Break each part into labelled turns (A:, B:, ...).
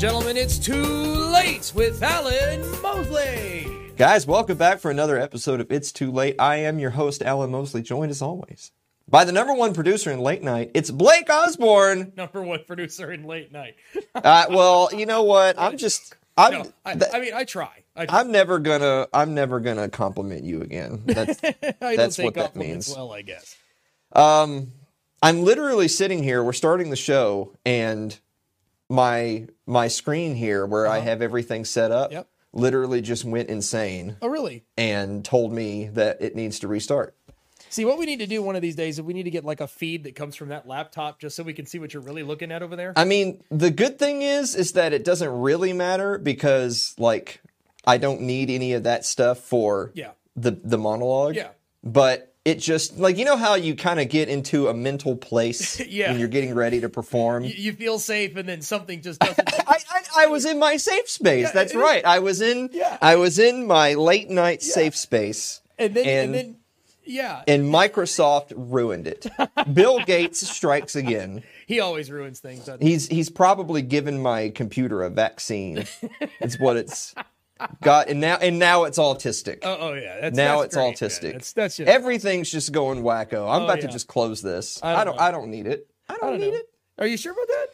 A: and gentlemen, it's too late with Alan Mosley.
B: Guys, welcome back for another episode of It's Too Late. I am your host, Alan Mosley, joined as always by the number one producer in late night. It's Blake Osborne.
A: Number one producer in late night.
B: Uh, well, you know what? I'm just. I'm,
A: No, I,
B: th-
A: I mean, I try. I, try.
B: I'm never gonna. I'm never gonna compliment you again. That's, that's what that means.
A: Well, I guess.
B: Um, I'm literally sitting here. We're starting the show, and my my screen here, where I have everything set up,
A: Uh-huh. Yep.
B: literally just went insane
A: Oh, really?
B: and told me that it needs to restart.
A: See, what we need to do one of these days is we need to get like a feed that comes from that laptop just so we can see what you're really looking at over there.
B: I mean, the good thing is, is that it doesn't really matter because, like, I don't need any of that stuff for
A: Yeah.
B: the the monologue.
A: Yeah.
B: But it just like you know how you kind of get into a mental place
A: Yeah.
B: when you're getting ready to perform.
A: You, you feel safe, and then something just doesn't.
B: I, I, I was in my safe space.
A: Yeah,
B: That's right. I was in.
A: Yeah.
B: I was in my late night safe space,
A: and then, and,
B: And-
A: then, yeah,
B: and Microsoft ruined it. Bill Gates strikes again.
A: he always ruins things.
B: He's he's probably given my computer a vaccine. it's what it's got, and now and now it's autistic.
A: Oh, oh yeah. That's,
B: now
A: that's
B: it's
A: great, man.
B: autistic.
A: That's, that's just.
B: Everything's just going wacko. I'm
A: Oh,
B: about to just close this.
A: I
B: I
A: don't
B: don't. I don't need it. I don't,
A: I don't
B: need
A: know.
B: it.
A: Are you sure about that?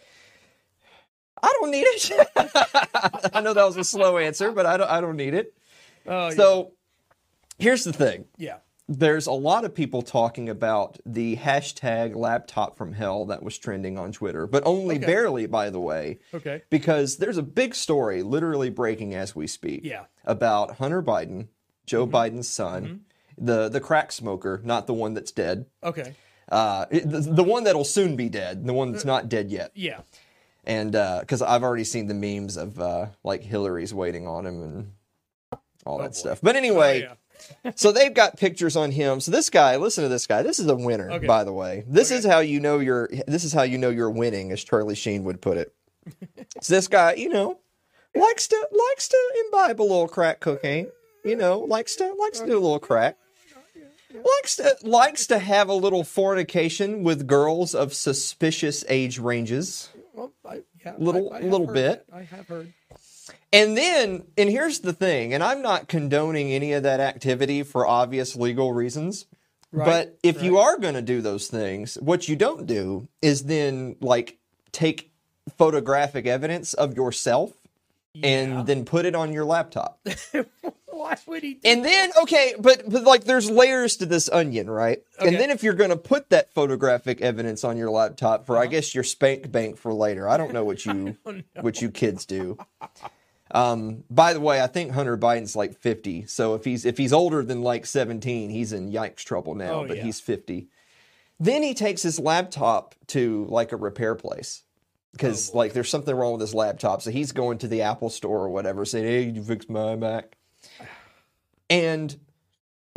B: I don't need it. I know that was a slow answer, but I don't. I don't need it.
A: Oh,
B: So here's the thing.
A: yeah.
B: There's a lot of people talking about the hashtag laptop from hell that was trending on Twitter, but only
A: Okay.
B: barely, by the way.
A: Okay.
B: because there's a big story literally breaking as we speak
A: Yeah.
B: about Hunter Biden, Joe Biden's son, the the crack smoker, not the one that's dead,
A: Okay.
B: uh, the, the one that'll soon be dead, the one that's not dead yet,
A: Yeah.
B: and because I've already seen the memes of uh, like Hillary's waiting on him and all that
A: Oh, boy.
B: stuff. But anyway,
A: Oh, yeah.
B: So they've got pictures on him. So this guy, listen to this guy. This is a winner,
A: Okay.
B: by the way. This
A: Okay.
B: is how you know you're. This is how you know you're winning, as Charlie Sheen would put it. so this guy, you know, likes to likes to imbibe a little crack cocaine. You know, likes to likes to do a little crack. Likes to likes to have a little fornication with girls of suspicious age ranges.
A: Well, I, yeah,
B: Little-
A: I, I
B: little bit.
A: that. I have heard.
B: And then, and here's the thing, and I'm not condoning any of that activity for obvious legal reasons.
A: Right,
B: But if you are going to do those things, what you don't do is then like take photographic evidence of yourself
A: Yeah.
B: and then put it on your laptop.
A: Why would he? Do
B: And then, okay, but, but like there's layers to this onion, right?
A: Okay.
B: And then if you're going to put that photographic evidence on your laptop for,
A: Uh-huh.
B: I guess, your spank bank for later. I don't know what you what you kids do. Um, by the way, I think Hunter Biden's like 50. So if he's if he's older than like 17, he's in yikes trouble now.
A: Oh,
B: but
A: yeah.
B: he's 50. Then he takes his laptop to like a repair place because
A: Oh,
B: like there's something wrong with his laptop. So he's going to the Apple store or whatever, saying, "Hey, you fix my Mac." And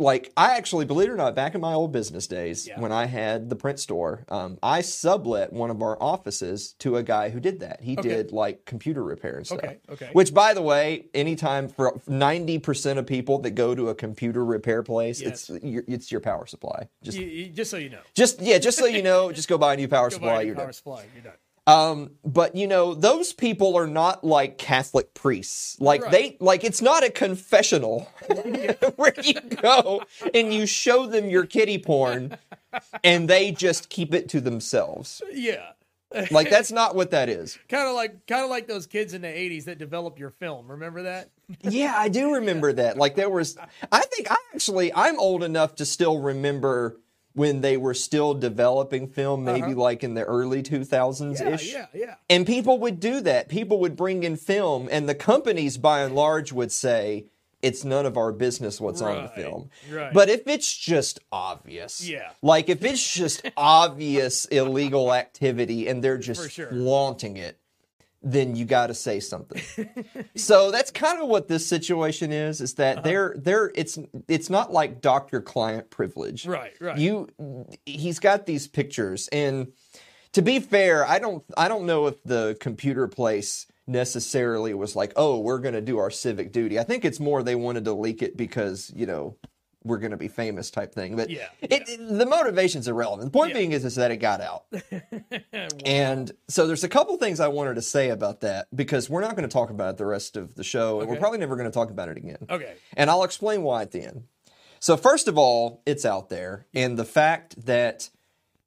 B: like I actually, believe it or not, back in my old business days
A: Yeah.
B: when I had the print store, um, I sublet one of our offices to a guy who did that. He
A: Okay.
B: did like computer repair and stuff.
A: Okay, okay.
B: Which, by the way, anytime for ninety percent of people that go to a computer repair place,
A: Yes.
B: it's your, it's your power supply. Just,
A: You- you- just so you know.
B: just yeah, just so you know, just go buy a new power
A: Go
B: supply.
A: a
B: You're
A: power
B: done.
A: supply. You're done.
B: Um, but you know, those people are not like Catholic priests. Like
A: Right.
B: they like it's not a confessional where you go and you show them your kitty porn and they just keep it to themselves.
A: Yeah.
B: Like that's not what that is.
A: Kind of like, kind of like those kids in the '80s that developed your film. Remember that?
B: Yeah, I do remember that. Like there was I think I actually I'm old enough to still remember when they were still developing film, maybe like in the early 2000s
A: Uh-huh. Yeah,
B: ish.
A: yeah, yeah.
B: And people would do that. People would bring in film, and the companies, by and large, would say, it's none of our business what's on the film.
A: right.
B: But if it's just obvious,
A: Yeah.
B: like if it's just obvious illegal activity and they're just
A: sure.
B: flaunting it, then you got to say something. so that's kind of what this situation is. Is
A: Uh-huh.
B: that they're they're it's it's not like doctor client privilege.
A: Right, right.
B: You he's got these pictures and to be fair, I don't I don't know if the computer place necessarily was like, "Oh, we're going to do our civic duty." I think it's more they wanted to leak it because, you know, we're going to be famous type thing. But
A: Yeah,
B: it, it- the motivation's irrelevant. The point
A: Yeah.
B: being is, is that it got out. And so there's a couple things I wanted to say about that because we're not going to talk about it the rest of the show, and we're probably never going to talk about it again.
A: okay.
B: And I'll explain why at the end. So, first of all, it's out there. And the fact that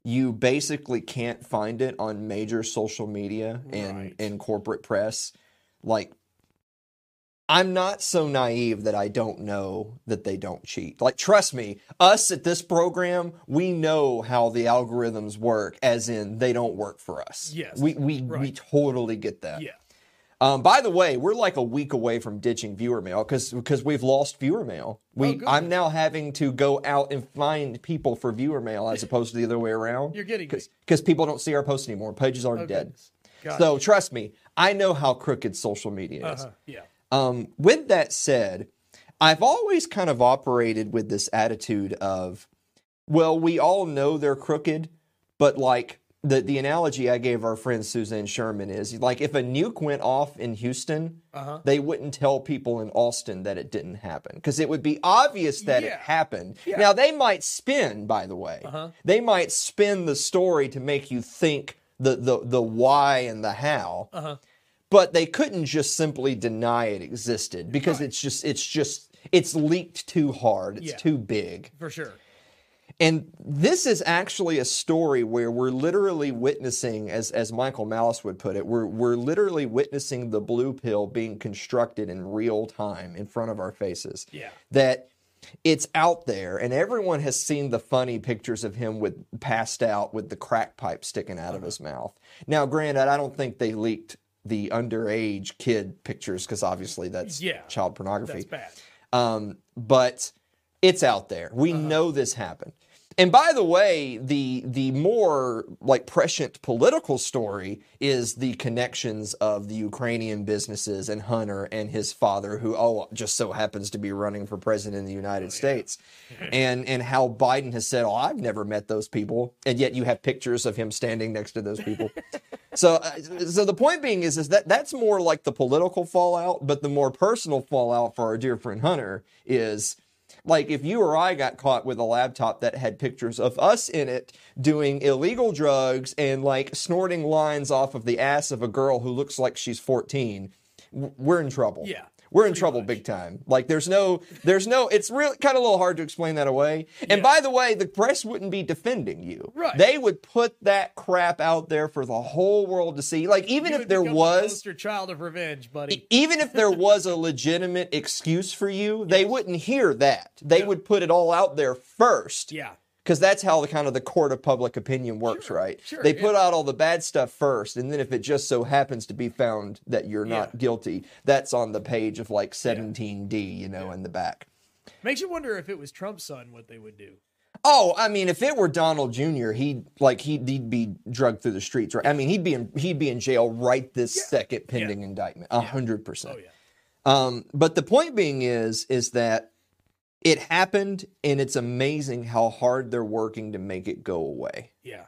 B: you basically can't find it on major social media and,
A: Right.
B: and corporate press, like, I'm not so naive that I don't know that they don't cheat. Like, trust me, us at this program, we know how the algorithms work, as in they don't work for us.
A: Yes.
B: We, we, we totally get that.
A: Yeah.
B: Um, by the way, we're like a week away from ditching viewer mail because because we've lost viewer mail. We
A: Oh.
B: I'm now having to go out and find people for viewer mail as opposed to the other way around.
A: You're getting
B: because people don't see our posts anymore. Pages are
A: Oh,
B: dead.
A: goodness. Got
B: So trust me, I know how crooked social media is.
A: Uh-huh. Yeah.
B: Um, with that said, I've always kind of operated with this attitude of, well, we all know they're crooked, but like the the analogy I gave our friend Suzanne Sherman is like if a nuke went off in Houston,
A: Uh-huh.
B: they wouldn't tell people in Austin that it didn't happen because it would be obvious that it happened.
A: Yeah.
B: Now they might spin, by the way,
A: Uh-huh.
B: they might spin the story to make you think the the the why and the how
A: Uh-huh.
B: But they couldn't just simply deny it existed because
A: Right.
B: it's just it's just it's leaked too hard it's
A: Yeah.
B: too big
A: For sure.
B: and this is actually a story where we're literally witnessing as as Michael Malice would put it we're we're literally witnessing the blue pill being constructed in real time in front of our faces
A: Yeah.
B: that it's out there and everyone has seen the funny pictures of him with passed out with the crack pipe sticking out of
A: Uh-huh.
B: his mouth now granted i don't think they leaked the underage kid pictures because obviously that's
A: Yeah,
B: child pornography
A: That's bad.
B: um, but it's out there. We
A: Uh-huh.
B: know this happened. And by the way, the the more like prescient political story is the connections of the Ukrainian businesses and Hunter and his father, who oh just so happens to be running for president in the United States, and and how Biden has said, oh I've never met those people, and yet you have pictures of him standing next to those people. So, uh, so the point being is, is that that's more like the political fallout, but the more personal fallout for our dear friend Hunter is like if you or I got caught with a laptop that had pictures of us in it doing illegal drugs and like snorting lines off of the ass of a girl who looks like she's 14, we're in trouble.
A: Yeah,
B: We're in
A: pretty
B: trouble
A: much.
B: big time. Like there's no, there's no, it's really kind of a little hard to explain that away. And
A: Yeah.
B: by the way, the press wouldn't be defending you.
A: Right.
B: They would put that crap out there for the whole world to see. Like even
A: You
B: if there
A: the
B: was,
A: poster child of revenge, buddy.
B: Even if there was a legitimate excuse for you, they wouldn't hear that. They
A: No.
B: would put it all out there first.
A: yeah.
B: Because that's how the kind of the court of public opinion works,
A: Sure,
B: right?
A: sure,
B: they
A: yeah.
B: put out all the bad stuff first, and then if it just so happens to be found that you're not
A: Yeah.
B: guilty, that's on the page of like 17D, you know, in the back.
A: Makes you wonder if it was Trump's son, what they would do.
B: Oh, I mean, if it were Donald Jr., he'd like he'd, he'd be drugged through the streets, right? I mean, he'd be in he'd be in jail right this
A: Yeah.
B: second, pending indictment, a hundred percent.
A: Oh yeah.
B: Um, but the point being is, is that it happened, and it's amazing how hard they're working to make it go away,
A: Yeah.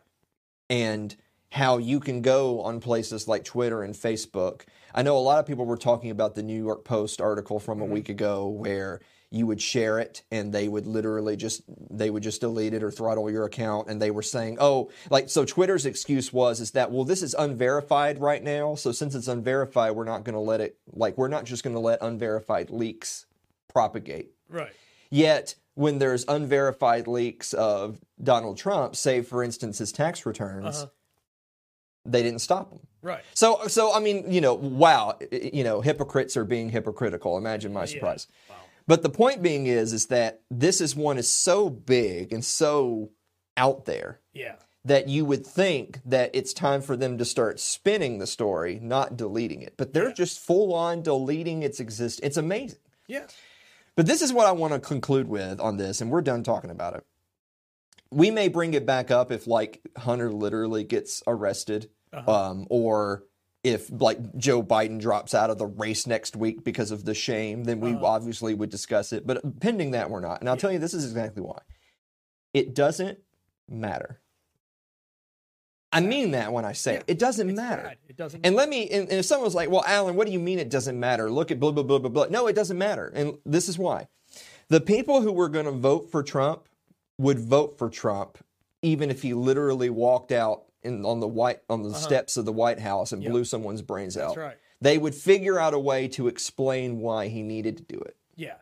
B: and how you can go on places like Twitter and Facebook. I know a lot of people were talking about the New York Post article from a mm-hmm. week ago where you would share it and they would literally just they would just delete it or throttle your account and they were saying oh like so twitter's excuse was is that well this is unverified right now so since it's unverified we're not going to let it like we're not just going to let unverified leaks propagate
A: Right.
B: Yet, when there's unverified leaks of Donald Trump, say for instance his tax returns,
A: Uh-huh.
B: they didn't stop him.
A: Right.
B: So, so I mean, you know, wow, you know, hypocrites are being hypocritical. Imagine my
A: Yeah.
B: surprise.
A: Wow.
B: But the point being is, is that this is one is so big and so out there
A: Yeah.
B: that you would think that it's time for them to start spinning the story, not deleting it. But they're
A: Yeah.
B: just full on deleting its exist. It's amazing.
A: Yeah.
B: But this is what I want to conclude with on this, and we're done talking about it. We may bring it back up if, like, Hunter literally gets arrested,
A: Uh-huh.
B: um, or if, like, Joe Biden drops out of the race next week because of the shame, then we
A: Uh-huh.
B: obviously would discuss it. But pending that, we're not. And I'll tell you, this is exactly why. It doesn't matter. I mean that when I say
A: Yeah,
B: it. It doesn't matter.
A: bad. It doesn't.
B: And let me, and, and if someone was like, well, Alan, what do you mean it doesn't matter? Look at blah, blah, blah, blah, blah. No, it doesn't matter. And this is why. The people who were going to vote for Trump would vote for Trump even if he literally walked out in, on the white on the steps of the White House and
A: Uh-huh. Yep.
B: blew someone's brains
A: That's
B: out.
A: right.
B: They would figure out a way to explain why he needed to do it.
A: Yeah.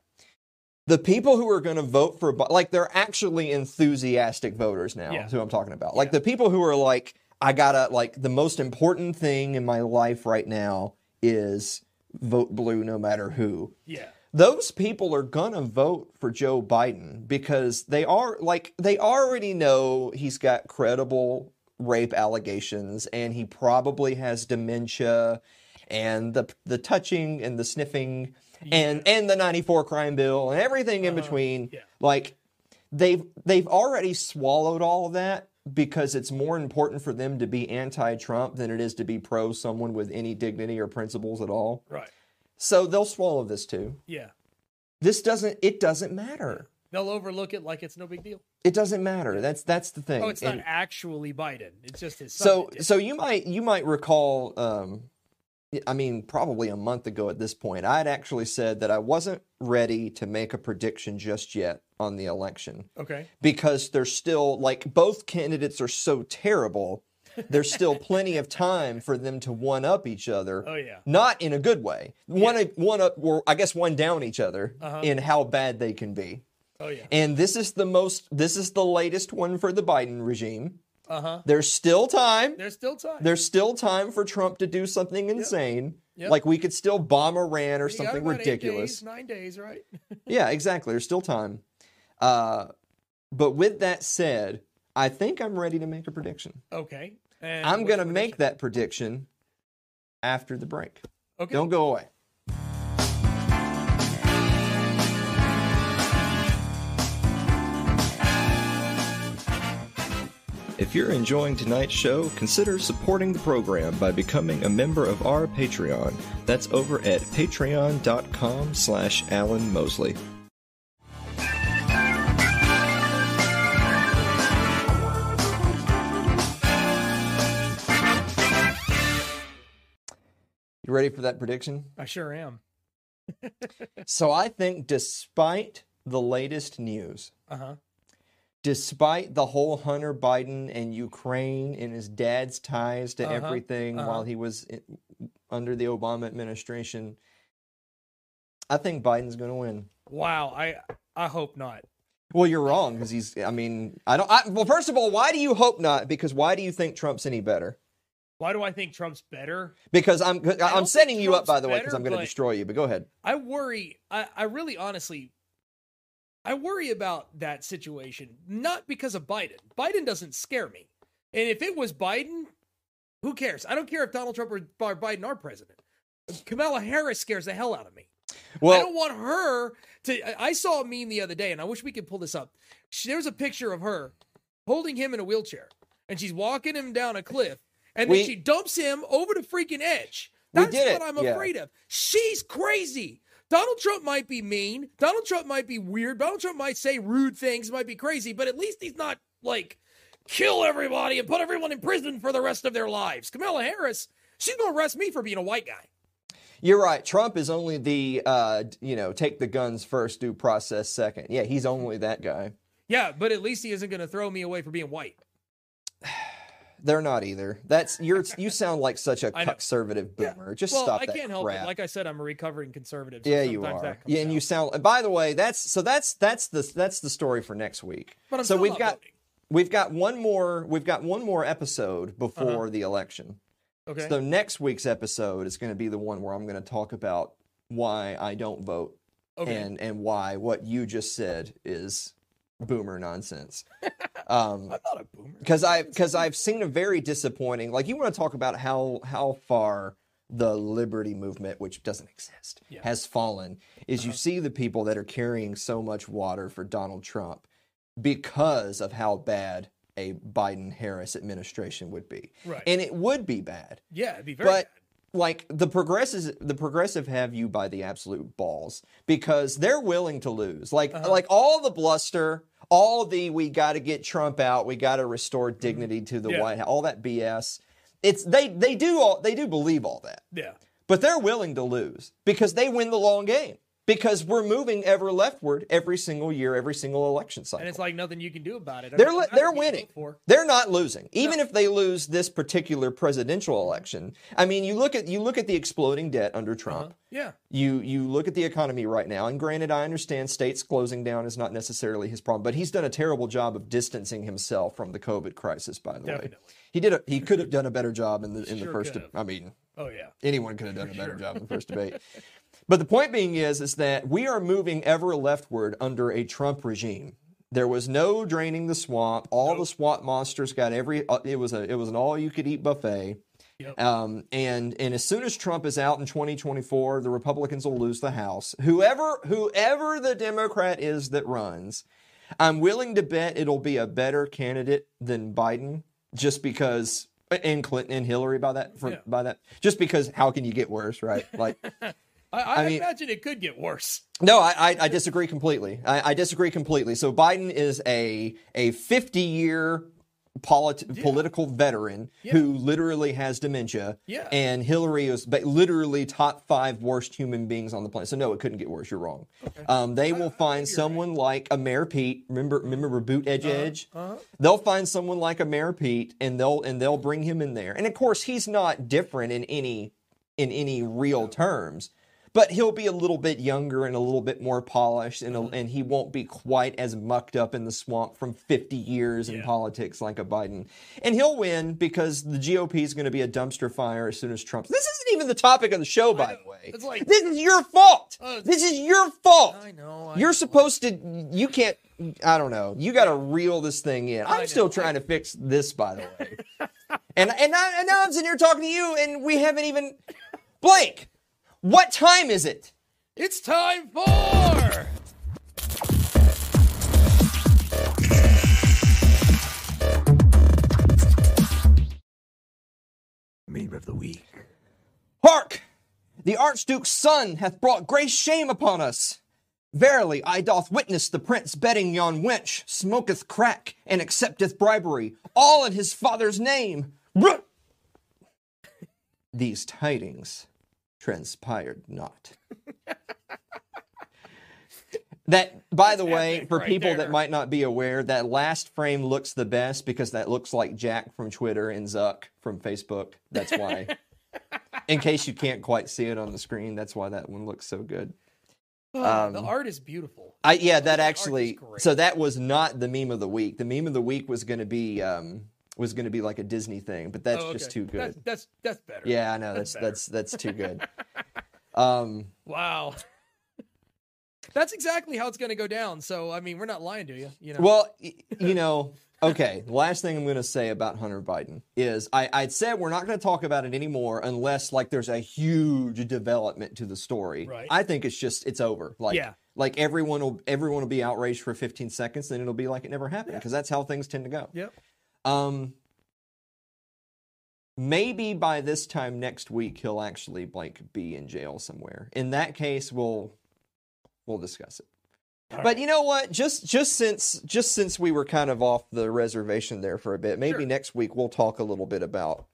B: The people who are going to vote for, like, they're actually enthusiastic voters now.
A: Yeah.
B: Who I'm talking about. Like
A: Yeah.
B: the people who are like, I gotta like the most important thing in my life right now is vote blue no matter who.
A: Yeah.
B: Those people are gonna vote for Joe Biden because they are like they already know he's got credible rape allegations and he probably has dementia and the the touching and the sniffing and and the 94 crime bill and everything in uh-huh. between
A: yeah.
B: like they've they've already swallowed all of that because it's more important for them to be anti-Trump than it is to be pro someone with any dignity or principles at all.
A: Right.
B: So they'll swallow this too.
A: Yeah.
B: This doesn't it doesn't matter.
A: They'll overlook it like it's no big deal.
B: It doesn't matter. That's that's the thing.
A: Oh, it's not
B: And
A: actually Biden. It's just his
B: so so you might you might recall um I mean probably a month ago at this point I had actually said that I wasn't ready to make a prediction just yet on the election.
A: okay.
B: because there's still like both candidates are so terrible there's still plenty of time for them to one up each other
A: Oh yeah.
B: not in a good way one one up or i guess one down each other
A: Uh-huh.
B: in how bad they can be
A: Oh yeah.
B: and this is the most this is the latest one for the biden regime
A: Uh huh.
B: there's still time
A: There's still time.
B: there's still time for trump to do something insane
A: Yep.
B: like we could still bomb iran or
A: You
B: something ridiculous
A: days, nine days, right?
B: yeah, exactly. There's still time. Uh, but with that said, I think I'm ready to make a prediction.
A: okay. And
B: I'm going to make that prediction after the break.
A: Okay.
B: Don't go away. If you're enjoying tonight's show, consider supporting the program by becoming a member of our Patreon. That's over at patreon.com slash Alan Mosley. You ready for that prediction?
A: I sure am.
B: So I think despite the latest news,
A: Uh huh.
B: Despite the whole Hunter Biden and Ukraine and his dad's ties to
A: Uh-huh,
B: everything
A: uh-huh.
B: while he was in, under the Obama administration, I think Biden's going to win.
A: Wow. I I hope not.
B: Well, you're wrong because he's. I mean, I don't. I, well, first of all, why do you hope not? Because why do you think Trump's any better?
A: Why do I think Trump's better?
B: Because I'm. I'm setting you up, by the way, because I'm going to destroy you. But go ahead.
A: I worry. I, I really honestly, I worry about that situation, not because of Biden. Biden doesn't scare me. And if it was Biden, who cares? I don't care if Donald Trump or or Biden are president. Kamala Harris scares the hell out of me.
B: Well, I
A: don't want her to. I- saw a meme the other day, and I wish we could pull this up. She, there's a picture of her holding him in a wheelchair, and she's walking him down a cliff, and then
B: We-
A: she dumps him over the freaking edge. That's what
B: it,
A: I'm
B: yeah.
A: afraid of. She's crazy. Donald Trump might be mean. Donald Trump might be weird. Donald Trump might say rude things, might be crazy, but at least he's not like kill everybody and put everyone in prison for the rest of their lives. Kamala Harris, she's going to arrest me for being a white guy.
B: You're right. Trump is only the, uh, you know, take the guns first, due process second. Yeah, he's only that guy.
A: Yeah, but at least he isn't going to throw me away for being white.
B: They're not either. That's you're. You sound like such a conservative boomer. Just
A: well,
B: stop
A: I
B: that
A: can't help
B: crap.
A: it. Like I said, I'm a recovering conservative. so
B: yeah, you are. Yeah, and you sound. And by the way, that's so that's that's the that's the story for next week.
A: But I'm
B: so we've got
A: voting.
B: we've got one more we've got one more episode uh-huh. before the election.
A: Okay.
B: So next week's episode is going to be the one where I'm going to talk about why I don't vote
A: okay.
B: and and why what you just said is boomer nonsense. Um,
A: I'm not a boomer.
B: because I because I've seen a very disappointing. Like you want to talk about how how far the liberty movement, which doesn't exist,
A: Yeah.
B: has fallen. Is you
A: Uh-huh.
B: see the people that are carrying so much water for Donald Trump because of how bad a Biden Harris administration would be,
A: Right.
B: and it would be bad.
A: yeah, it'd be very
B: But
A: bad.
B: like the progressives, the progressive have you by the absolute balls because they're willing to lose. Like
A: Uh-huh.
B: like all the bluster, all the we got to get Trump out, we got to restore dignity to the
A: Mm-hmm. Yeah.
B: White House, all that BS. It's they they do all they do believe all that,
A: Yeah.
B: but they're willing to lose because they win the long game. Because we're moving ever leftward every single year, every single election cycle.
A: And it's like nothing you can do about it. I
B: They're
A: mean,
B: they're
A: matter who you
B: winning. They're not losing, even if they lose this particular presidential election. I mean, you look at you look at the exploding debt under Trump.
A: Uh-huh. Yeah.
B: You you look at the economy right now, and granted, I understand states closing down is not necessarily his problem, but he's done a terrible job of distancing himself from the COVID crisis. By the way, he did. A, he could have done a better job in the in the first.
A: could've.
B: I mean,
A: Oh yeah.
B: anyone could have done a better job in the first debate. But the point being is, is that we are moving ever leftward under a Trump regime. There was no draining the swamp. All the swamp monsters got every. uh, It was a. It was an all-you-could-eat buffet.
A: Yep.
B: Um, and and as soon as Trump is out in 2024, the Republicans will lose the House. Whoever whoever the Democrat is that runs, I'm willing to bet it'll be a better candidate than Biden, just because and Clinton and Hillary by that for,
A: Yeah.
B: by that just because how can you get worse, right? Like
A: I, I,
B: I mean-
A: imagine it could get worse.
B: no, I, I, I disagree completely. I, I disagree completely. So Biden is a a 50 year polit- political veteran who literally has dementia.
A: Yeah.
B: And Hillary is literally top five worst human beings on the planet. So no, it couldn't get worse. You're wrong. Um, they will find someone like a Mayor Pete. Remember, remember Reboot Edge Edge. They'll find someone like a Mayor Pete, and they'll and they'll bring him in there. And of course, he's not different in any in any real terms. But he'll be a little bit younger and a little bit more polished, and, a, mm-hmm. and he won't be quite as mucked up in the swamp from 50 years in politics like a Biden. And he'll win because the GOP is going to be a dumpster fire as soon as Trump. This isn't even the topic of the show, by the way.
A: It's like-
B: this is your fault.
A: Oh, it's-
B: this is your fault.
A: I know. I
B: You're
A: know.
B: supposed to. You can't. I don't know. You got to reel this thing in. I'm still trying to fix this, by the way. and and now, and now I'm sitting here talking to you, and we haven't even. Blake, what time is it?
A: It's time for. Meme of the week.
B: Hark! The Archduke's son hath brought great shame upon us. Verily, I doth witness the prince betting yon wench smoketh crack and accepteth bribery, all in his father's name. These tidings transpired not. That, by the way, for
A: right
B: people
A: there.
B: that might not be aware, that last frame looks the best because that looks like Jack from Twitter and Zuck from Facebook. That's why. In case you can't quite see it on the screen, that's why that one looks so good.
A: Oh, the
B: Um,
A: art is beautiful.
B: I yeah, that actually. So that was not the meme of the week. The meme of the week was going to be um was going to be like a Disney thing, but that's
A: Oh,
B: just too good.
A: That's that's, that's better.
B: yeah, I know that's
A: That's
B: that's that's too good. Um,
A: Wow. That's exactly how it's going to go down. So I mean, we're not lying to you. You know.
B: well, you know, okay. The last thing I'm going to say about Hunter Biden is I I'd said we're not going to talk about it anymore unless like there's a huge development to the story.
A: Right.
B: I think it's just it's over. Like
A: Yeah.
B: like everyone will everyone will be outraged for 15 seconds, then it'll be like it never happened because that's how things tend to go.
A: Yep.
B: Um, maybe by this time next week he'll actually like be in jail somewhere. In that case, we'll we'll discuss it. but you know what? Just just since just since we were kind of off the reservation there for a bit, maybe
A: Sure.
B: next week we'll talk a little bit about.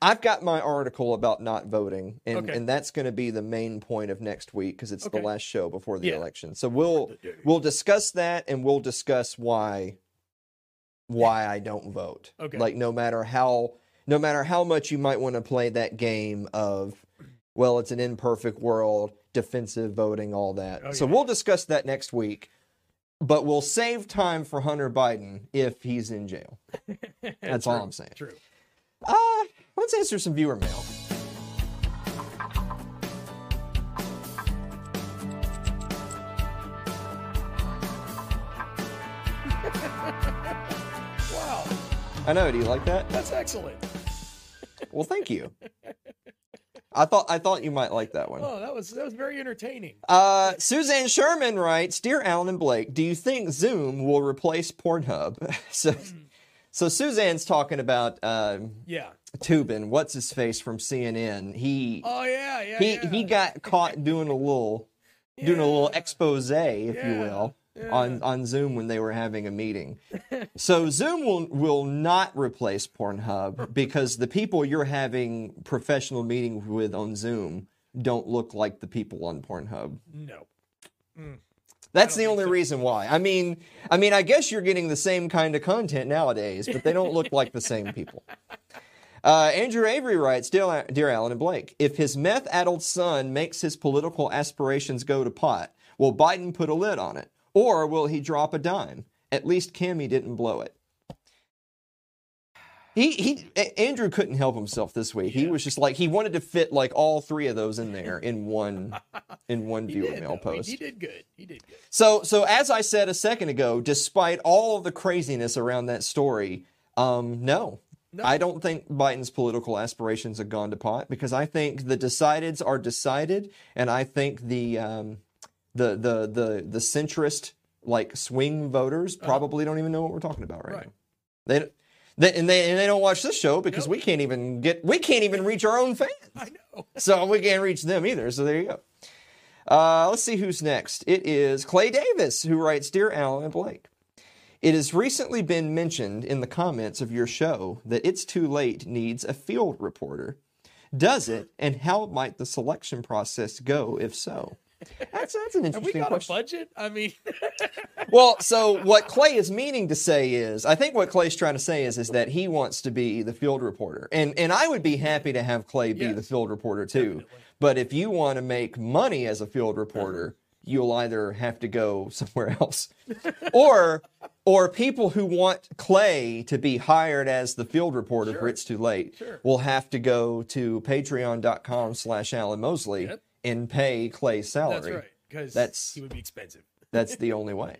B: I've got my article about not voting, and,
A: Okay.
B: and that's going to be the main point of next week because it's
A: Okay.
B: the last show before the
A: Yeah.
B: election. So we'll we'll discuss that, and we'll discuss why why I don't vote.
A: Okay.
B: Like no matter how no matter how much you might want to play that game of well, it's an imperfect world, defensive voting, all that.
A: Oh,
B: so
A: yeah.
B: we'll discuss that next week. But we'll save time for Hunter Biden if he's in jail. That's all I'm saying.
A: True.
B: Uh, let's answer some viewer mail. I know. Do you like that?
A: That's excellent.
B: Well, thank you. I thought I thought you might like that one.
A: Oh, that was that was very entertaining.
B: Uh, Suzanne Sherman writes, "Dear Alan and Blake, do you think Zoom will replace Pornhub?" so, so Suzanne's talking about um,
A: Yeah.
B: Toobin, what's his face from CNN. He
A: Oh yeah, yeah.
B: he
A: yeah.
B: he got caught doing a little doing a little expose, if you will,
A: yeah.
B: on on Zoom when they were having a meeting. so Zoom will will not replace Pornhub because the people you're having professional meetings with on Zoom don't look like the people on Pornhub.
A: No.
B: That's the only
A: so.
B: reason why. I mean, I mean, I guess you're getting the same kind of content nowadays, but they don't look like the same people. Uh, Andrew Avery writes, Dear, Dear Alan and Blake, if his meth-addled son makes his political aspirations go to pot, will Biden put a lid on it, or will he drop a dime? At least Kimmy didn't blow it. He he. Andrew couldn't help himself this week. He was just like he wanted to fit like all three of those in there in one in one viewer
A: did,
B: mail post.
A: He, did good. He did good.
B: So, so as I said a second ago, despite all of the craziness around that story, um, no,
A: No.
B: I don't think Biden's political aspirations have gone to pot because I think the decideds are decided, and I think the um, the the the the centrist like swing voters probably don't even know what we're talking about right,
A: Uh-huh. Right.
B: now. They, they and they and they don't watch this show because
A: Nope.
B: we can't even get we can't even reach our own fans
A: I know.
B: so we can't reach them either. So there you go. Uh, let's see who's next. It is Clay Davis who writes Dear Alan and Blake. It has recently been mentioned in the comments of your show that It's Too Late needs a field reporter. Does it, and how might the selection process go if so? That's, that's an
A: Have we
B: interesting
A: got
B: question.
A: a budget? I mean,
B: Well, so what Clay is meaning to say is, I think what Clay's trying to say is, is that he wants to be the field reporter, and and I would be happy to have Clay be
A: Yes.
B: the field reporter too.
A: Definitely.
B: But if you want to make money as a field uh-huh. reporter, you'll either have to go somewhere else, or or people who want Clay to be hired as the field reporter for It's Too Late
A: Sure.
B: will have to go to Patreon.com/slash Alan Mosley
A: Yep.
B: And pay Clay's salary.
A: that's right. Because
B: That's-
A: he would be expensive.
B: That's the only way.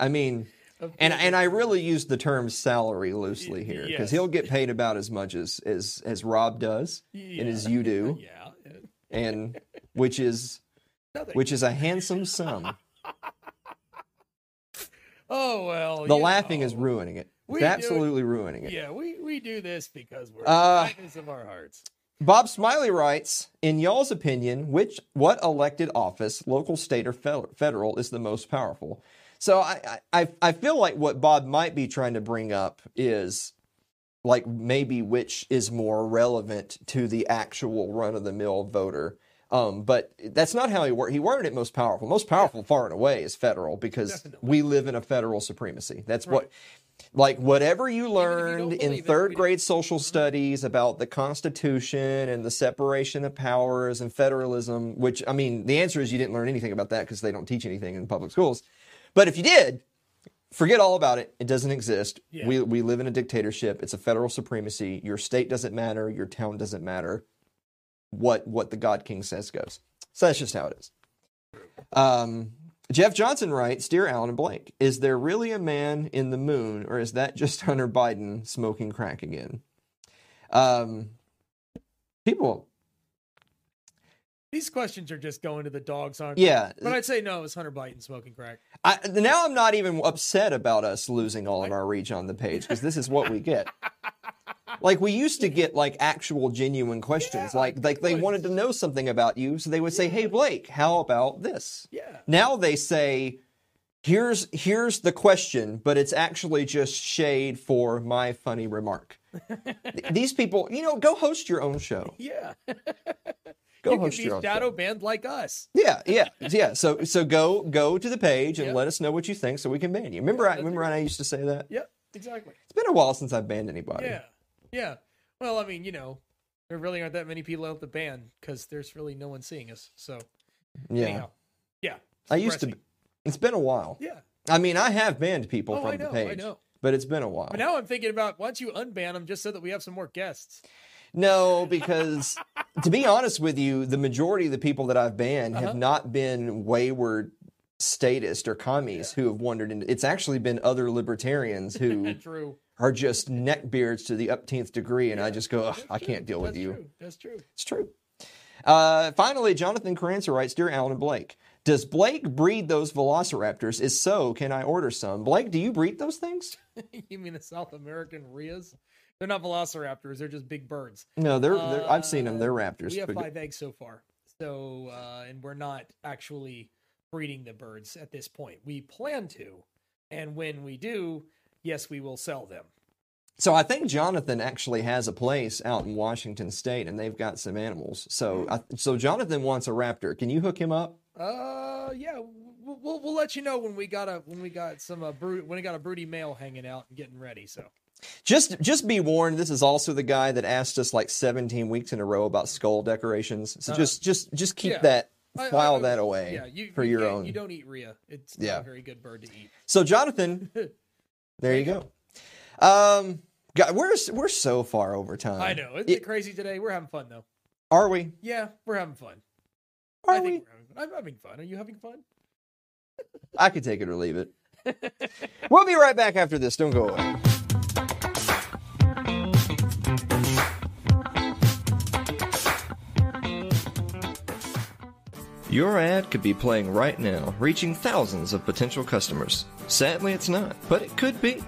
B: I mean. And and I really use the term salary loosely here because
A: Yes.
B: he'll get paid about as much as as as Rob does and as you do,
A: Yeah. yeah.
B: and which is
A: Nothing.
B: which is a handsome sum.
A: oh well.
B: The laughing
A: know.
B: is ruining it.
A: We
B: It's
A: do
B: absolutely ruining it.
A: Yeah, we we do this because we're
B: Uh,
A: kindness of our hearts.
B: Bob Smiley writes, in y'all's opinion, which what elected office, local, state, or federal, is the most powerful? So I, I I feel like what Bob might be trying to bring up is like maybe which is more relevant to the actual run of the mill voter. Um, but that's not how he worded. He worded it most powerful. Most powerful, far and away, is federal because
A: Definitely.
B: we live in a federal supremacy. That's what,
A: Right.
B: Like, whatever you learned in
A: believe it,
B: third grade social studies about the Constitution and the separation of powers and federalism. Which I mean, the answer is you didn't learn anything about that because they don't teach anything in public schools. But if you did, forget all about it. It doesn't exist.
A: Yeah.
B: We we live in a dictatorship. It's a federal supremacy. Your state doesn't matter. Your town doesn't matter. What what the God King says goes. So that's just how it is. Um, Jeff Johnson writes, "Dear Alan and Blake, is there really a man in the moon, or is that just Hunter Biden smoking crack again?" Um, people,
A: These questions are just going to the dogs, aren't
B: yeah.
A: they? But I'd say no, it's Hunter Biden smoking crack.
B: I, now I'm not even upset about us losing all of our reach on the page because this is what we get. Like we used to get like actual genuine questions,
A: Yeah,
B: like like they wanted to know something about you, so they would say, "Hey Blake, how about this?"
A: Yeah.
B: Now they say, "Here's here's the question, but it's actually just shade for my funny remark." These people, you know, go host your own show.
A: Yeah.
B: Go
A: you can
B: host
A: be
B: your own
A: shadow
B: show.
A: banned like us.
B: Yeah, yeah, yeah. So so go go to the page and
A: Yeah.
B: let us know what you think, so we can ban you. Remember, I remember when I used to say that.
A: Yep, exactly.
B: It's been a while since I've banned anybody.
A: Yeah. Yeah. Well, I mean, you know, there really aren't that many people out the band because there's really no one seeing us. So,
B: yeah.
A: anyhow. Yeah.
B: I used to. It's been a while.
A: Yeah.
B: I mean, I have banned people
A: Oh,
B: from
A: I
B: the page,
A: I know.
B: but it's been a while.
A: But now I'm thinking about why don't you unban them just so that we have some more guests?
B: No, because to be honest with you, the majority of the people that I've banned
A: Uh-huh.
B: have not been wayward statists or commies who have wandered into. It's actually been other libertarians who
A: True.
B: Are just neckbeards to the upteenth degree, and I just go, I can't deal with you. That's.
A: True. That's true.
B: It's true. Uh, finally, Jonathan Caranza writes, Dear Alan and Blake, does Blake breed those velociraptors? Is so, can I order some? Blake, do you breed those things?
A: you mean the South American Rheas? They're not velociraptors. They're just big birds.
B: No, they're, they're I've seen them. They're
A: Uh,
B: raptors.
A: We have five eggs so far. So, uh, and we're not actually breeding the birds at this point. We plan to. And when we do, yes, we will sell them.
B: So I think Jonathan actually has a place out in Washington State, and they've got some animals. So, I, so Jonathan wants a raptor. Can you hook him up?
A: Uh, yeah, we'll, we'll we'll let you know when we got a when we got some uh, brood when we got a broody male hanging out and getting ready. So
B: Just just be warned, this is also the guy that asked us like 17 weeks in a row about skull decorations. So
A: Uh-huh.
B: just just just keep
A: Yeah.
B: that
A: I- I-
B: file
A: I-
B: that away
A: yeah, you
B: for
A: you
B: your own.
A: You don't eat Rhea. It's
B: Yeah.
A: not a very good bird to eat.
B: So Jonathan, there you go. Um God, we're we're so far over time.
A: I know. Isn't
B: It-
A: it crazy today? We're having fun though.
B: Are we?
A: Yeah, we're having fun.
B: Are
A: I
B: we?
A: think we're having, I'm having fun. Are you having fun?
B: I could take it or leave it. we'll be right back after this. Don't go away. Your ad could be playing right now, reaching thousands of potential customers. Sadly, it's not, but it could be.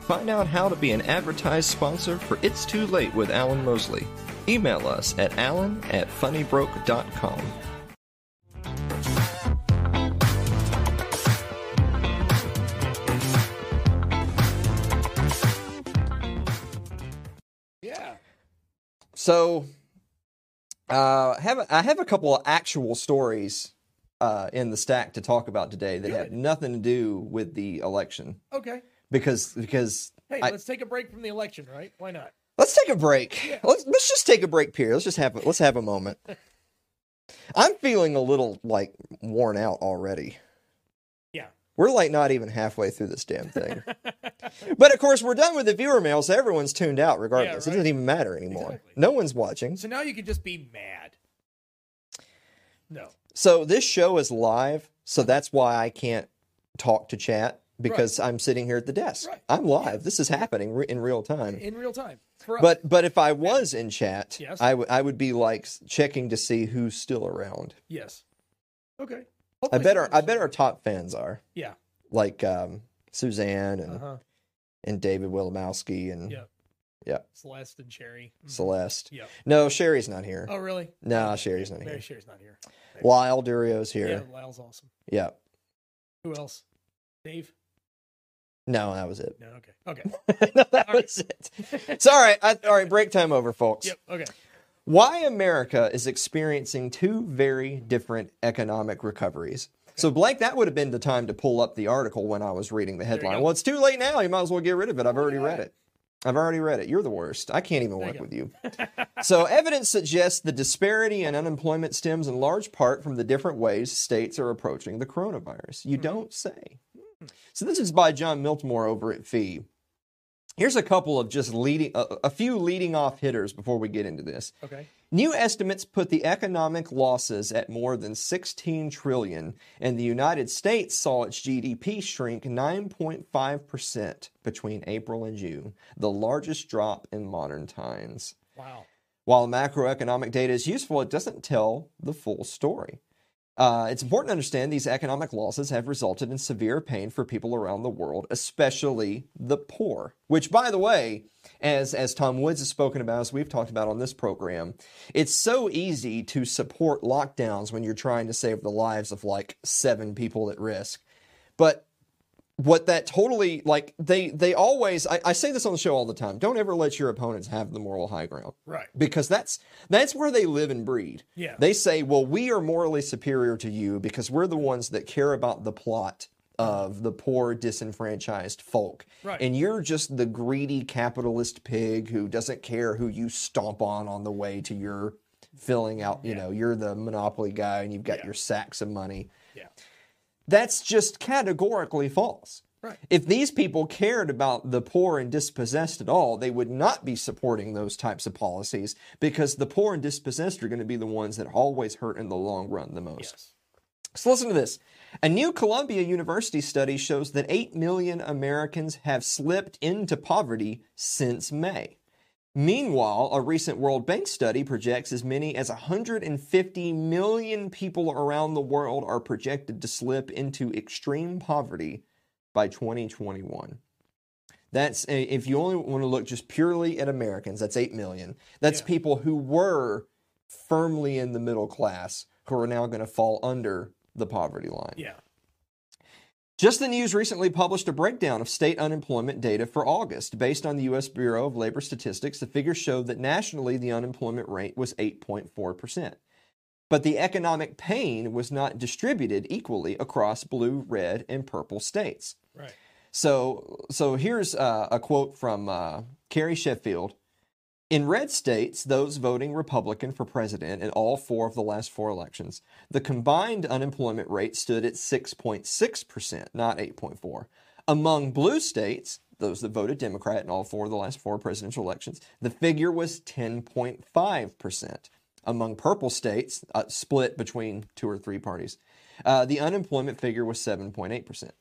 B: Find out how to be an advertised sponsor for It's Too Late with Alan Mosley. Email us at alan at funnybroke.com.
A: Yeah.
B: So, uh, have I have a couple of actual stories uh, in the stack to talk about today that have nothing to do with the election
A: Okay.
B: because because
A: Hey,
B: I-
A: let's take a break from the election, right? Why not?
B: let's take a break.
A: Yeah.
B: Let's let's just take a break here. Let's just have a, let's have a moment. I'm feeling a little like worn out already.
A: Yeah.
B: We're like not even halfway through this damn thing. but of course, we're done with the viewer mail, so everyone's tuned out regardless. It
A: right.
B: doesn't even matter anymore.
A: Exactly.
B: No one's watching.
A: So now you can just be mad. No.
B: So this show is live, so that's why I can't talk to chat because I'm sitting here at the desk.
A: Right.
B: I'm live. This is happening re- in real time.
A: In real time.
B: But but if I was in chat,
A: Yes.
B: I would I would be like checking to see who's still around.
A: yes. Okay.
B: I bet our I bet our top fans are
A: Yeah.
B: like um, Suzanne and
A: Uh-huh.
B: and David Wilimowski and
A: Yeah.
B: yeah
A: Celeste and Sherry. Mhm.
B: Celeste.
A: Yeah.
B: No, Sherry's not here.
A: Oh, really?
B: No, Sherry's not
A: Mary
B: here.
A: Sherry's not here.
B: Lyle Durio's here. Yeah.
A: Lyle's awesome.
B: Yeah.
A: Who else? Dave?
B: No, that was it.
A: No, okay. Okay.
B: no, that
A: All right.
B: was it. It's all right. I, all right, break time over, folks.
A: yep. Okay.
B: Why America is experiencing two very different economic recoveries. So, Blake, that would have been the time to pull up the article when I was reading the headline. Well, it's too late now. You might as well get rid of it. I've already read it. I've already read it. You're the worst. I can't even work
A: you
B: with you. so, evidence suggests the disparity in unemployment stems in large part from the different ways states are approaching the coronavirus. You don't say. So, this is by John Miltimore over at FEE. Here's a couple of just leading, a, a few leading off hitters before we get into this.
A: Okay.
B: New estimates put the economic losses at more than 16 trillion, and the United States saw its GDP shrink 9.5% between April and June, the largest drop in modern times.
A: Wow.
B: While macroeconomic data is useful, it doesn't tell the full story. Uh, it's important to understand these economic losses have resulted in severe pain for people around the world, especially the poor. Which, by the way, as as Tom Woods has spoken about, as we've talked about on this program, it's so easy to support lockdowns when you're trying to save the lives of like seven people at risk. But what that totally like they they always I, I say this on the show all the time don't ever let your opponents have the moral high ground
A: Right.
B: because that's that's where they live and breed
A: Yeah.
B: they say well we are morally superior to you because we're the ones that care about the plot of the poor disenfranchised folk
A: Right.
B: and you're just the greedy capitalist pig who doesn't care who you stomp on on the way to your filling out you
A: Yeah.
B: know you're the monopoly guy and you've got
A: Yeah.
B: your sacks of money
A: Yeah.
B: That's just categorically false.
A: Right.
B: If these people cared about the poor and dispossessed at all, they would not be supporting those types of policies because the poor and dispossessed are going to be the ones that always hurt in the long run the most.
A: Yes.
B: So listen to this. A new Columbia University study shows that 8 million Americans have slipped into poverty since May. Meanwhile, a recent World Bank study projects as many as 150 million people around the world are projected to slip into extreme poverty by 2021. That's eh, if you only want to look just purely at Americans, that's 8 million. That's
A: Yeah.
B: people who were firmly in the middle class who are now going to fall under the poverty line.
A: Yeah.
B: Just the News recently published a breakdown of state unemployment data for August. Based on the U.S. Bureau of Labor Statistics, the figures showed that nationally the unemployment rate was 8.4%. but the economic pain was not distributed equally across blue, red, and purple states.
A: Right.
B: So, so here's uh, a quote from uh, Carrie Sheffield. In red states, those voting Republican for president in all four of the last four elections, the combined unemployment rate stood at 6.6%, not 8.4. Among blue states, those that voted Democrat in all four of the last four presidential elections, the figure was 10.5%. Among purple states, uh, split between two or three parties, uh, the unemployment figure was 7.8%.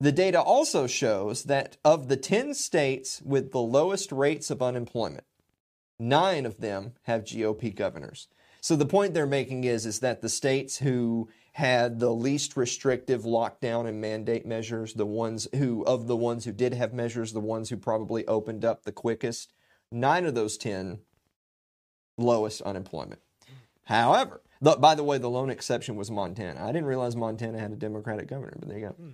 B: The data also shows that of the 10 states with the lowest rates of unemployment, nine of them have GOP governors. So the point they're making is, is that the states who had the least restrictive lockdown and mandate measures, the ones who, of the ones who did have measures, the ones who probably opened up the quickest, nine of those 10 lowest unemployment. However, the, by the way, the lone exception was Montana. I didn't realize Montana had a Democratic governor, but there you go. Hmm.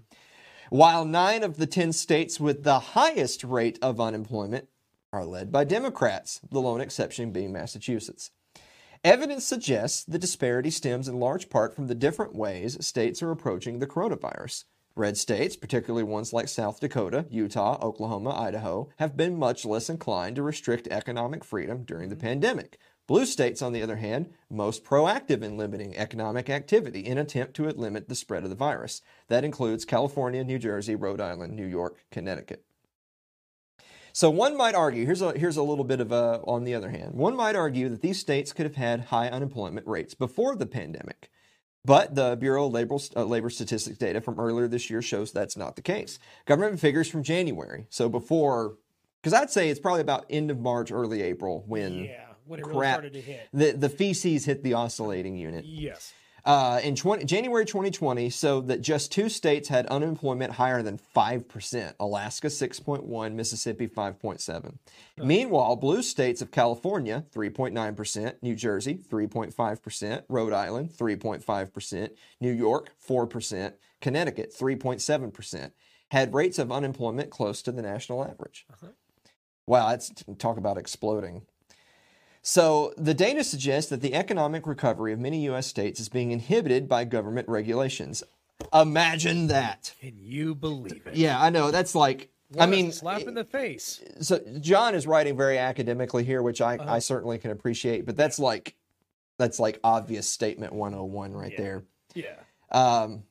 B: While nine of the 10 states with the highest rate of unemployment are led by Democrats, the lone exception being Massachusetts. Evidence suggests the disparity stems in large part from the different ways states are approaching the coronavirus. Red states, particularly ones like South Dakota, Utah, Oklahoma, Idaho, have been much less inclined to restrict economic freedom during the mm-hmm. pandemic. Blue states, on the other hand, most proactive in limiting economic activity in attempt to limit the spread of the virus. That includes California, New Jersey, Rhode Island, New York, Connecticut. So one might argue, here's a here's a little bit of a on the other hand, one might argue that these states could have had high unemployment rates before the pandemic. But the Bureau of Labor, uh, Labor Statistics data from earlier this year shows that's not the case. Government figures from January, so before, because I'd say it's probably about end of March, early April when
A: Yeah. When it really
B: crap
A: started to hit.
B: the the feces hit the oscillating unit.
A: Yes.
B: Uh, in 20, January 2020, so that just two states had unemployment higher than 5%. Alaska 6.1, Mississippi 5.7. Meanwhile, blue states of California 3.9%, New Jersey 3.5%, Rhode Island 3.5%, New York 4%, Connecticut 3.7% had rates of unemployment close to the national average. Wow, that's talk about exploding. So, the data suggests that the economic recovery of many U.S. states is being inhibited by government regulations. Imagine that.
A: Can you believe it?
B: Yeah, I know. That's like,
A: What
B: I mean,
A: slap in the face.
B: so John is writing very academically here, which I,
A: Uh-huh.
B: I certainly can appreciate, but that's like, that's like obvious statement 101 right
A: Yeah.
B: there.
A: Yeah.
B: Um,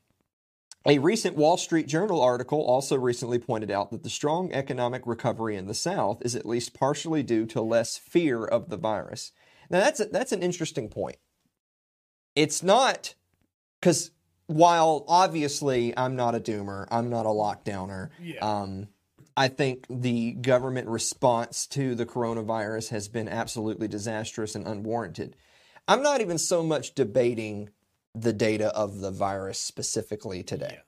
B: a recent Wall Street Journal article also recently pointed out that the strong economic recovery in the South is at least partially due to less fear of the virus. Now that's a, that's an interesting point. It's not because while obviously I'm not a doomer, I'm not a lockdowner.
A: Yeah.
B: Um, I think the government response to the coronavirus has been absolutely disastrous and unwarranted. I'm not even so much debating the data of the virus specifically today.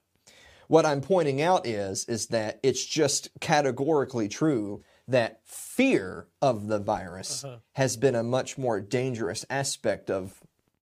B: What I'm pointing out is is that it's just categorically true that fear of the virus
A: Uh-huh.
B: has been a much more dangerous aspect of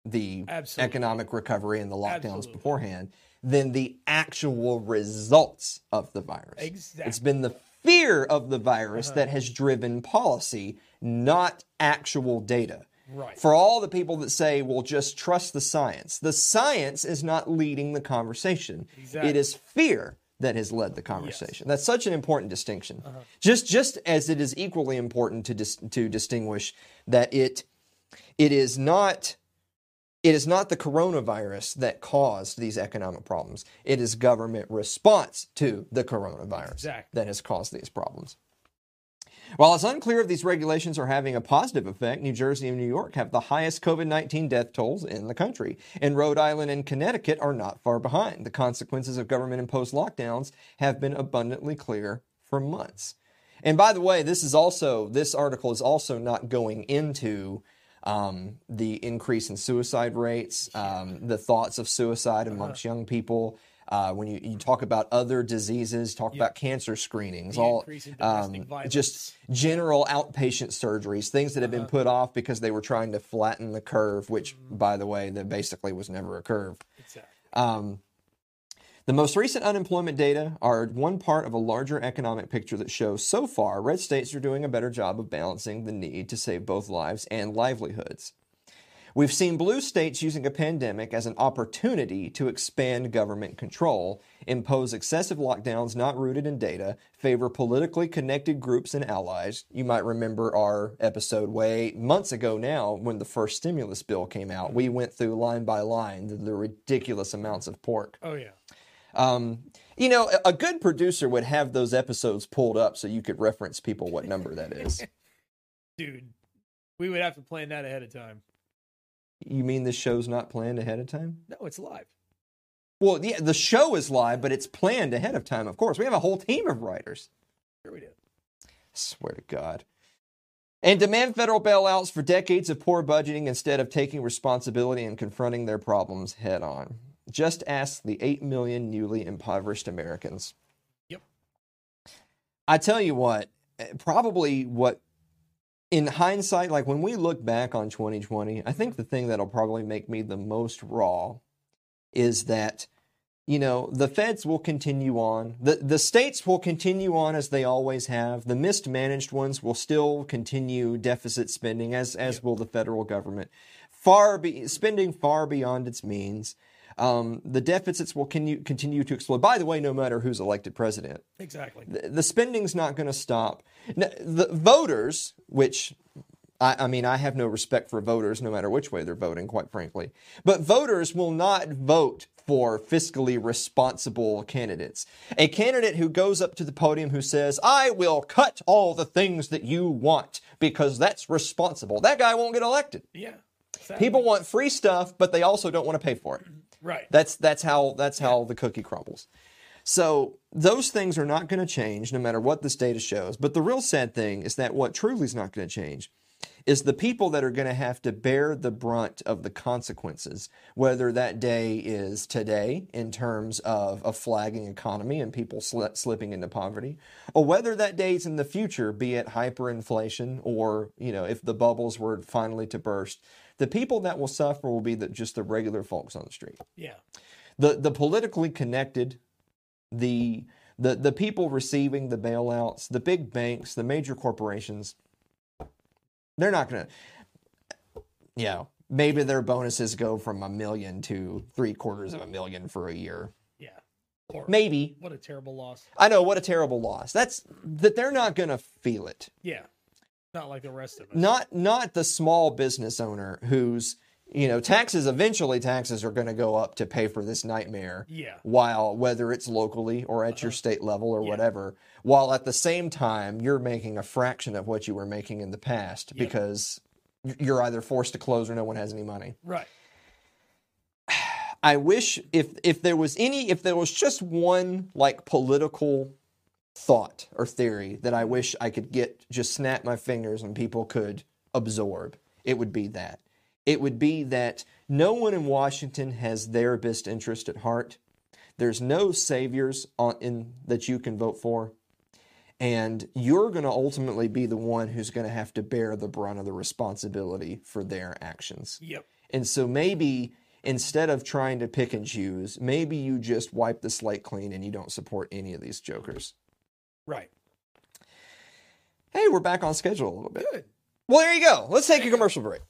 B: the
A: Absolutely.
B: economic recovery and the lockdowns
A: Absolutely.
B: beforehand than the actual results of the virus.
A: Exactly.
B: It's been the fear of the virus
A: Uh-huh.
B: that has driven policy, not actual data.
A: Right.
B: For all the people that say, well, just trust the science, the science is not leading the conversation.
A: Exactly.
B: It is fear that has led the conversation. That's such an important distinction.
A: Uh-huh.
B: Just just as it is equally important to dis- to distinguish that it it is not it is not the coronavirus that caused these economic problems. It is government response to the coronavirus
A: Exactly.
B: that has caused these problems. While it's unclear if these regulations are having a positive effect, New Jersey and New York have the highest COVID 19 death tolls in the country, and Rhode Island and Connecticut are not far behind. The consequences of government imposed lockdowns have been abundantly clear for months. And by the way, this is also this article is also not going into um, the increase in suicide rates, um, the thoughts of suicide amongst young people. Uh, when you, you talk about other diseases, talk about cancer screenings,
A: The
B: all
A: increase in domestic
B: um, just general outpatient surgeries, things that have
A: Uh-huh.
B: been put off because they were trying to flatten the curve, which,
A: Mm-hmm.
B: by the way, that basically was never a curve.
A: Exactly.
B: Um, the most recent unemployment data are one part of a larger economic picture that shows so far red states are doing a better job of balancing the need to save both lives and livelihoods. We've seen blue states using a pandemic as an opportunity to expand government control, impose excessive lockdowns not rooted in data, favor politically connected groups and allies. You might remember our episode way months ago now when the first stimulus bill came out. We went through line by line the, the ridiculous amounts of pork.
A: Oh yeah.
B: Um, you know, a- a good producer would have those episodes pulled up so you could reference people what number that is.
A: Dude, we would have to plan that ahead of time.
B: You mean this show's not planned ahead of time?
A: No, it's live.
B: Well, yeah, the show is live, but it's planned ahead of time, of course. We have a whole team of writers.
A: Sure we do.
B: Swear to God. And demand federal bailouts for decades of poor budgeting instead of taking responsibility and confronting their problems head on. Just ask the 8 million newly impoverished Americans.
A: Yep.
B: I tell you what, eh, probably what, in hindsight, like when we look back on 2020, I think the thing that'll probably make me the most raw is that you know the feds will continue on. The the states will continue on as they always have. The mismanaged ones will still continue deficit spending as as will the federal government. Far be, spending far beyond its means um, the deficits will continue, continue to explode by the way no matter who's elected president
A: Exactly.
B: the, the spending's not going to stop. N- The voters, which I, I mean, I have no respect for voters, no matter which way they're voting, quite frankly. But voters will not vote for fiscally responsible candidates. A candidate who goes up to the podium who says, I will cut all the things that you want because that's responsible. That guy won't get elected.
A: Yeah. Sadly.
B: People want free stuff, but they also don't want to pay for it.
A: Right.
B: That's that's how that's how the cookie crumbles. So those things are not going to change no matter what this data shows. But the real sad thing is that what truly is not going to change is the people that are going to have to bear the brunt of the consequences, whether that day is today in terms of a flagging economy and people sli- slipping into poverty, or whether that day is in the future, be it hyperinflation or, you know, if the bubbles were finally to burst. The people that will suffer will be the, just the regular folks on the street
A: yeah.
B: the the politically connected, the the the people receiving the bailouts, the big banks, the major corporations, they're not going to, you know, maybe their bonuses go from a million to three quarters of a million for a year.
A: Yeah. Or
B: Maybe.
A: what a terrible loss.
B: I know what a terrible loss. That's that they're not going to feel it.
A: Yeah. Not like the rest of us.
B: Not not the small business owner who's you know taxes eventually taxes are going to go up to pay for this nightmare.
A: Yeah.
B: while whether it's locally or at your state level or
A: Uh-huh. Yeah.
B: whatever, while at the same time you're making a fraction of what you were making in the past because you're either forced to close or no one has any money.
A: Right.
B: I wish if if there was any if there was just one like political thought or theory that I wish I could get just snap my fingers and people could absorb, it would be that. It would be that no one in Washington has their best interest at heart. There's no saviors on, in, that you can vote for. And you're going to ultimately be the one who's going to have to bear the brunt of the responsibility for their actions.
A: Yep.
B: And so maybe instead of trying to pick and choose, maybe you just wipe the slate clean and you don't support any of these jokers.
A: Right.
B: Hey, we're back on schedule a little bit.
A: Good.
B: Well, there you go. Let's take a commercial break.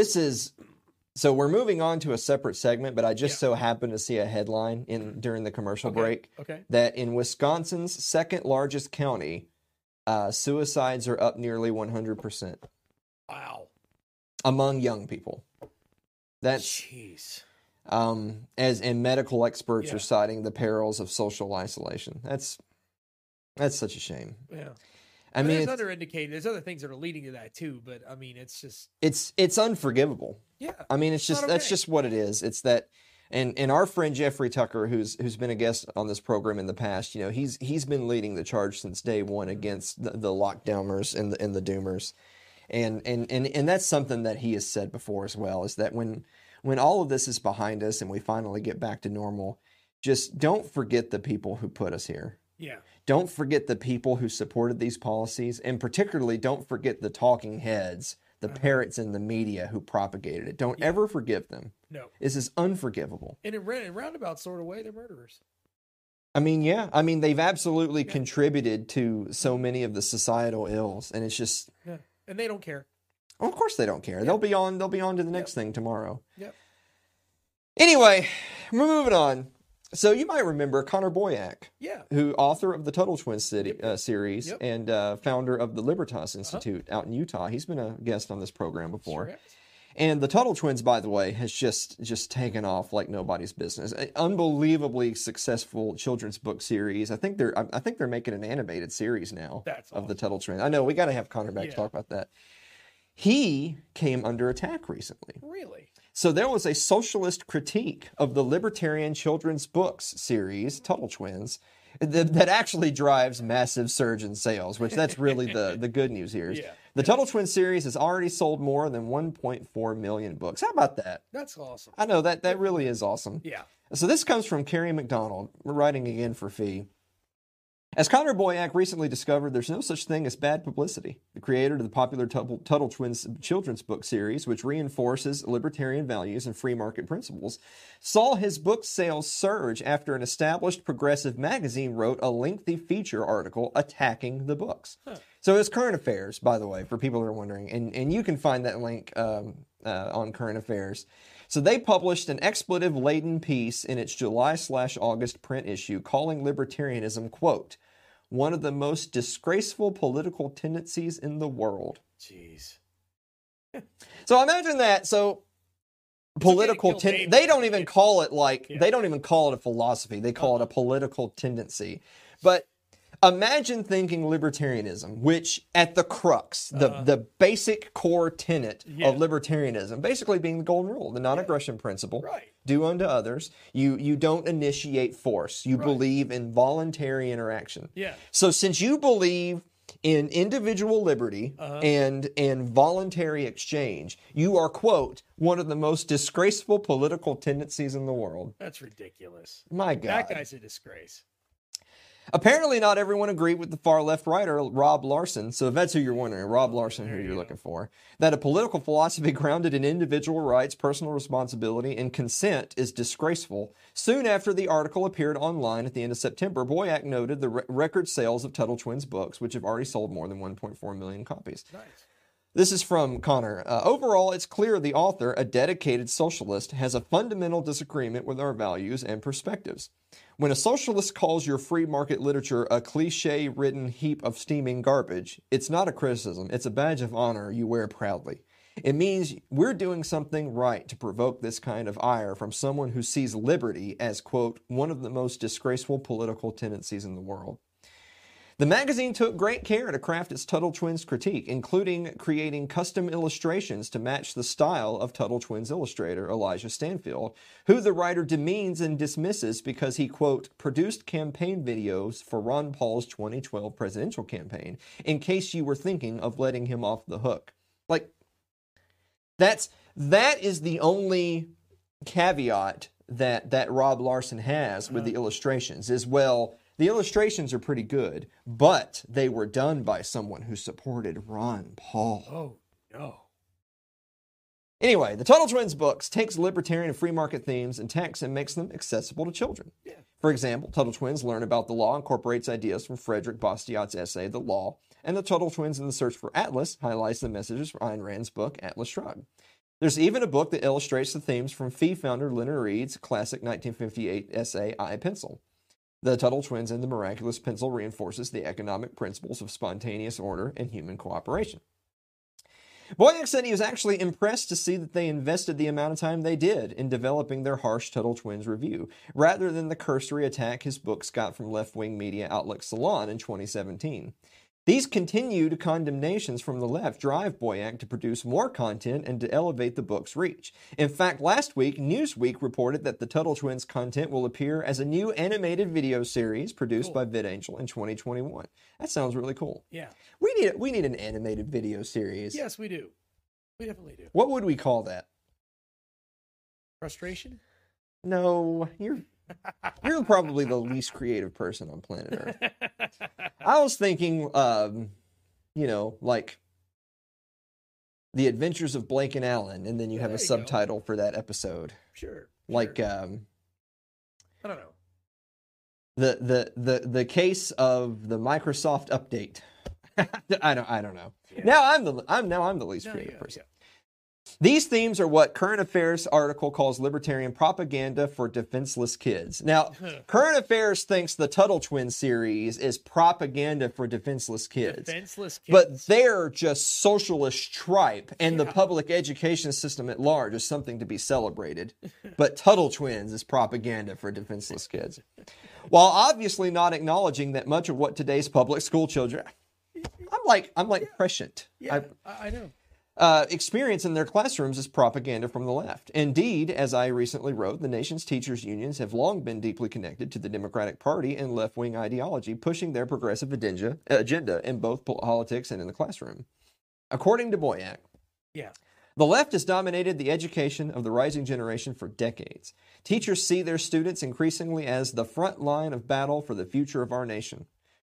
B: This is so we're moving on to a separate segment, but I just
A: Yeah.
B: so happened to see a headline in during the commercial
A: Okay.
B: break
A: Okay.
B: that in Wisconsin's second largest county, uh, suicides are up nearly 100%
A: Wow.
B: among young people. That's
A: Jeez.
B: um, as and medical experts
A: Yeah.
B: are citing the perils of social isolation. That's That's such a shame.
A: Yeah.
B: I
A: But
B: mean,
A: there's other indicator. There's other things that are leading to that too. But I mean, it's just
B: it's it's unforgivable.
A: yeah.
B: I mean, it's
A: It's
B: just
A: not
B: that's just what it is. It's that, and and our friend Jeffrey Tucker, who's who's been a guest on this program in the past, you know, he's he's been leading the charge since day one against the, the lockdowners and the and the doomers, and and and and that's something that he has said before as well. Is that when when all of this is behind us and we finally get back to normal, just don't forget the people who put us here.
A: Yeah.
B: Don't forget the people who supported these policies, and particularly don't forget the talking heads, the
A: Uh-huh.
B: parrots in the media who propagated it. Don't ever forgive them.
A: No.
B: This is unforgivable.
A: In a, in a roundabout sort of way, they're murderers.
B: I mean, yeah, I mean, they've absolutely contributed to so many of the societal ills, and it's just,
A: Yeah. And they don't care.
B: well, of course, they don't care. They'll be on. They'll be on to the next thing tomorrow.
A: Yep.
B: Anyway, we're moving on. So you might remember Connor Boyack.
A: Yeah.
B: who author of the Tuttle Twins city, uh, series
A: Yep.
B: and uh, founder of the Libertas Institute out in Utah. He's been a guest on this program before.
A: Sure.
B: And the Tuttle Twins, by the way, has just just taken off like nobody's business. An unbelievably successful children's book series. I think they're I I think they're making an animated series now
A: That's
B: of the Tuttle Twins. I know we got to have Connor back
A: Yeah.
B: to talk about that. He came under attack recently.
A: Really?
B: So there was a socialist critique of the Libertarian Children's Books series, Tuttle Twins, that, that actually drives massive surge in sales, which that's really the, the good news here.
A: Yeah.
B: The Tuttle Twins series has already sold more than 1.4 million books. How about that?
A: That's awesome.
B: I know that that really is awesome.
A: Yeah.
B: So this comes from Kerry McDonald, writing again for FEE. As Connor Boyack recently discovered, there's no such thing as bad publicity. The creator of the popular Tuttle, Tuttle Twins children's book series, which reinforces libertarian values and free market principles, saw his book sales surge after an established progressive magazine wrote a lengthy feature article attacking the books. So it's current affairs, by the way, for people who are wondering, and and you can find that link um, uh, on current affairs. So they published an expletive-laden piece in its July slash August print issue, calling libertarianism "quote one of the most disgraceful political tendencies in the world."
A: Jeez.
B: So imagine that. So political ten- they don't even call it like
A: Yeah.
B: they don't even call it a philosophy. They call it a political tendency. But imagine thinking libertarianism, which at the crux, the the basic core tenet.
A: Yeah.
B: of libertarianism, basically being the golden rule, the non-aggression principle.
A: Right.
B: Do unto others. You you don't initiate force. You
A: Right.
B: believe in voluntary interaction.
A: Yeah.
B: So since you believe in individual liberty
A: Uh-huh.
B: and and voluntary exchange, you are quote one of the most disgraceful political tendencies in the world.
A: That's ridiculous.
B: My God.
A: That guy's a disgrace.
B: Apparently, not everyone agreed with the far left writer Rob Larson. So, if that's who you're wondering, Rob Larson, who you're looking for, that a political philosophy grounded in individual rights, personal responsibility, and consent is disgraceful. Soon after the article appeared online at the end of September, Boyack noted the re- record sales of Tuttle Twins books, which have already sold more than 1.4 million copies.
A: Nice.
B: This is from Connor. Uh, overall, it's clear the author, a dedicated socialist, has a fundamental disagreement with our values and perspectives. When a socialist calls your free market literature a cliche ridden heap of steaming garbage, it's not a criticism, it's a badge of honor you wear proudly. It means we're doing something right to provoke this kind of ire from someone who sees liberty as, quote, one of the most disgraceful political tendencies in the world. The magazine took great care to craft its Tuttle Twins critique, including creating custom illustrations to match the style of Tuttle Twins illustrator Elijah Stanfield, who the writer demeans and dismisses because he, quote, produced campaign videos for Ron Paul's 2012 presidential campaign, in case you were thinking of letting him off the hook. Like, that's that is the only caveat that that Rob Larson has with mm-hmm. the illustrations is well the illustrations are pretty good but they were done by someone who supported Ron Paul.
A: Oh no.
B: Anyway, the Tuttle Twins books takes libertarian and free market themes and texts and makes them accessible to children.
A: Yeah.
B: For example, Tuttle Twins Learn About the Law incorporates ideas from Frederick Bastiat's essay, The Law, and the Tuttle Twins in the Search for Atlas highlights the messages from Ayn Rand's book, Atlas Shrugged. There's even a book that illustrates the themes from FEE founder Leonard Read's classic 1958 essay, I Pencil. The Tuttle Twins and the Miraculous Pencil reinforces the economic principles of spontaneous order and human cooperation. Boyack said he was actually impressed to see that they invested the amount of time they did in developing their harsh Tuttle Twins review, rather than the cursory attack his books got from left wing media outlet Salon in 2017. These continued condemnations from the left drive Boyack to produce more content and to elevate the book's reach. In fact, last week, Newsweek reported that the Tuttle Twins content will appear as a new animated video series produced
A: Cool.
B: by VidAngel in 2021. That sounds really cool.
A: Yeah.
B: We need we need an animated video series.
A: Yes, we do. We definitely do.
B: What would we call that?
A: Frustration?
B: No, you're you're probably the least creative person on planet Earth. I was thinking, um, you know, like the Adventures of Blake and Allen, and then you
A: Yeah,
B: have a
A: you go.
B: subtitle for that episode,
A: sure.
B: like
A: sure.
B: um,
A: I don't know.
B: the the the the case of the Microsoft update. I don't I don't know.
A: Yeah.
B: Now I'm the I'm now I'm the least
A: No,
B: creative
A: yeah,
B: person. These themes are what Current Affairs article calls libertarian propaganda for defenseless kids. Now. Current Affairs thinks the Tuttle Twin series is propaganda for defenseless kids.
A: Defenseless kids.
B: But they're just socialist tripe, and the public education system at large is something to be celebrated. but Tuttle Twins is propaganda for defenseless kids. While obviously not acknowledging that much of what today's public school children I'm like I'm like prescient.
A: yeah,
B: I,
A: I know.
B: Uh, experience in their classrooms is propaganda from the left. Indeed, as I recently wrote, the nation's teachers' unions have long been deeply connected to the Democratic Party and left wing ideology, pushing their progressive agenda, agenda in both politics and in the classroom. According to Boyack,
A: Yeah.
B: the left has dominated the education of the rising generation for decades. Teachers see their students increasingly as the front line of battle for the future of our nation.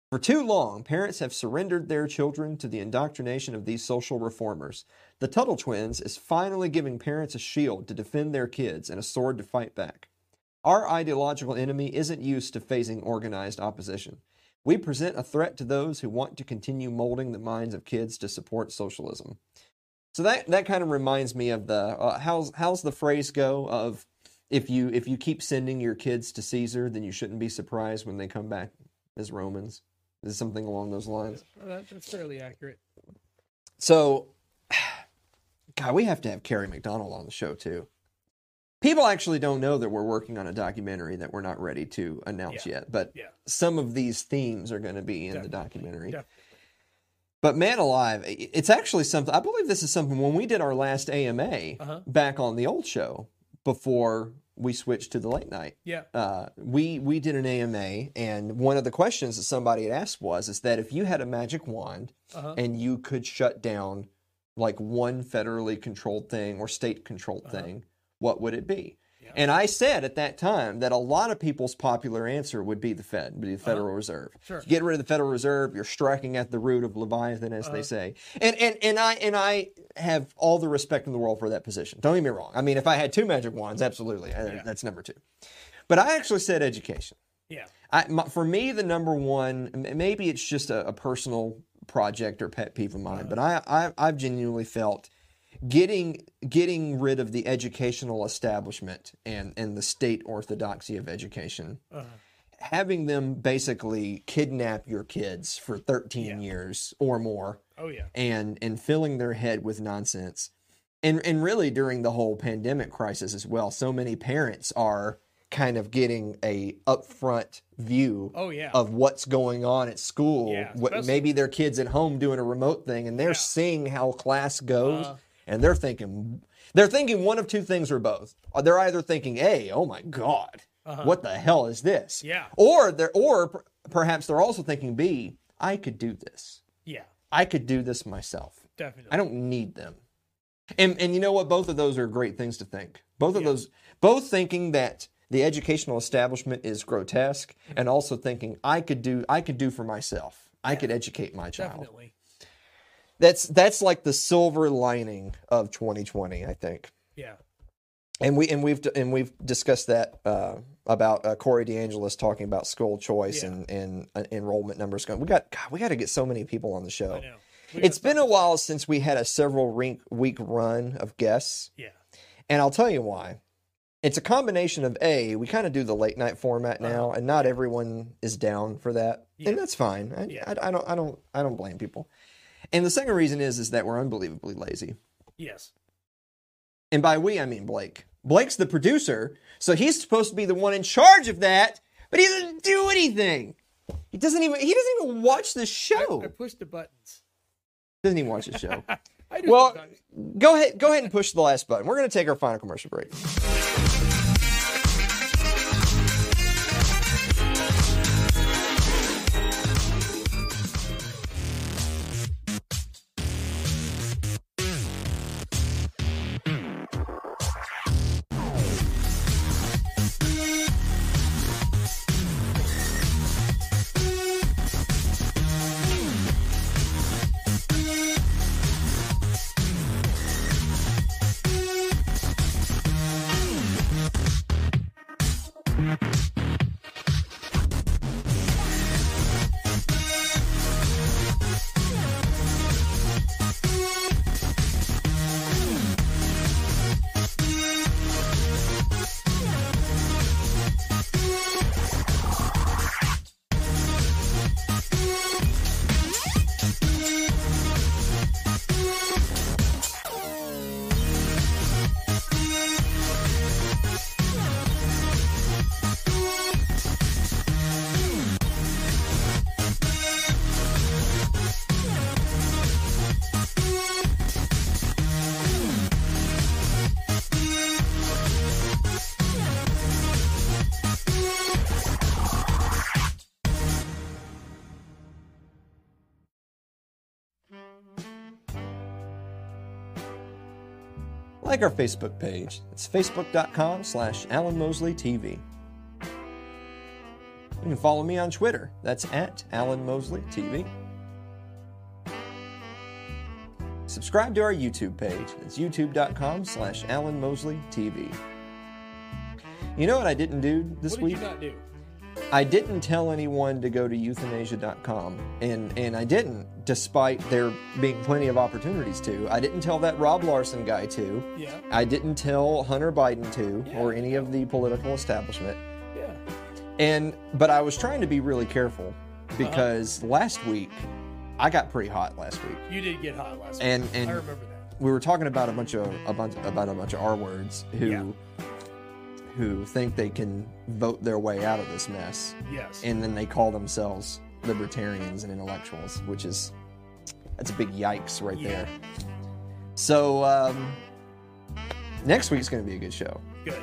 B: For too long, parents have surrendered their children to the indoctrination of these social reformers. The Tuttle Twins is finally giving parents a shield to defend their kids and a sword to fight back. Our ideological enemy isn't used to facing organized opposition. We present a threat to those who want to continue molding the minds of kids to support socialism. So that that kind of reminds me of the uh, how's how's the phrase go of if you if you keep sending your kids to Caesar, then you shouldn't be surprised when they come back as Romans. Is something along those lines.
A: That's fairly accurate.
B: So, God, we have to have Kerry McDonald on the show too. People actually don't know that we're working on a documentary that we're not ready to announce
A: Yeah.
B: yet, but
A: Yeah.
B: some of these themes are going to be in the documentary.
A: Definitely.
B: But man alive, it's actually something. I believe this is something when we did our last AMA
A: Uh-huh.
B: back on the old show before we switched to the late night.
A: Yeah.
B: Uh, we we did an AMA, and one of the questions that somebody had asked was, is that if you had a magic wand
A: Uh-huh.
B: and you could shut down like one federally controlled thing or state controlled
A: Uh-huh.
B: thing, what would it be? And I said at that time that a lot of people's popular answer would be the Fed, would be the Federal Reserve.
A: Uh-huh. Sure.
B: If you get rid of the Federal Reserve, you're striking at the root of Leviathan, as
A: Uh-huh.
B: they say. And and and I and I have all the respect in the world for that position. Don't get me wrong. I mean, if I had two magic wands, absolutely,
A: Yeah.
B: that's number two. But I actually said education.
A: Yeah.
B: I, my, for me, the number one, maybe it's just a, a personal project or pet peeve of mine, but I, I, I've genuinely felt getting getting rid of the educational establishment and and the state orthodoxy of education,
A: Uh-huh.
B: having them basically kidnap your kids for 13
A: Yeah.
B: years or more
A: Oh yeah.
B: and and filling their head with nonsense. And and really during the whole pandemic crisis as well, so many parents are kind of getting a upfront view
A: Oh yeah.
B: of what's going on at school.
A: Yeah,
B: what, maybe their kids at home doing a remote thing and they're
A: Yeah.
B: seeing how class goes
A: Uh,
B: and they're thinking they're thinking one of two things or both. They're either thinking, "Hey, oh my god,
A: Uh-huh.
B: what the hell is this?"
A: Yeah.
B: Or they're or per- perhaps they're also thinking, "B, I could do this.
A: yeah.
B: I could do this myself."
A: Definitely.
B: I don't need them. And and you know what? Both of those are great things to think. Both of
A: Yeah.
B: those, both thinking that the educational establishment is grotesque, and also thinking I could do I could do for myself. I could educate my child.
A: Definitely.
B: That's that's like the silver lining of 2020, I think.
A: Yeah.
B: And we and we've and we've discussed that uh, about uh, Corey DeAngelis talking about school choice
A: Yeah.
B: and and uh, enrollment numbers going. We got God, we got to get so many people on the show.
A: I know. We
B: It's been a while since we had a several rink, week run of guests,
A: Yeah.
B: and I'll tell you why. It's a combination of a we kind of do the late night format now, and not everyone is down for that,
A: Uh-huh. Yeah.
B: and that's fine. I,
A: Yeah.
B: I, I don't I don't I don't blame people. And the second reason is is that we're unbelievably lazy.
A: Yes.
B: And by we, I mean Blake. Blake's the producer, so he's supposed to be the one in charge of that, but he doesn't do anything. He doesn't even he doesn't even watch the show.
A: I pushed the buttons.
B: Doesn't even watch the show.
A: I do
B: well,
A: sometimes.
B: go ahead go ahead and push the last button. We're gonna take our final commercial break. Like our Facebook page. It's facebook.com slash Alan Mosley TV. You can follow me on Twitter. That's at Alan Mosley TV. Subscribe to our YouTube page. It's youtube.com slash Alan Mosley TV. You know what I didn't do this week?
A: What did you not do?
B: I didn't tell anyone to go to euthanasia.com, and and I didn't, despite there being plenty of opportunities to. I didn't tell that Rob Larson guy to.
A: Yeah.
B: I didn't tell Hunter Biden to,
A: Yeah.
B: or any of the political establishment.
A: Yeah.
B: And but I was trying to be really careful
A: Uh-huh.
B: because last week I got pretty hot last week,
A: You did get hot last week.
B: and and
A: I remember that.
B: we were talking about a bunch of a bunch about a bunch of R words who
A: Yeah.
B: Who think they can vote their way out of this mess.
A: Yes.
B: and then they call themselves libertarians and intellectuals, which is that's a big yikes right
A: Yeah.
B: there. So um, next week's going to be a good show.
A: Good.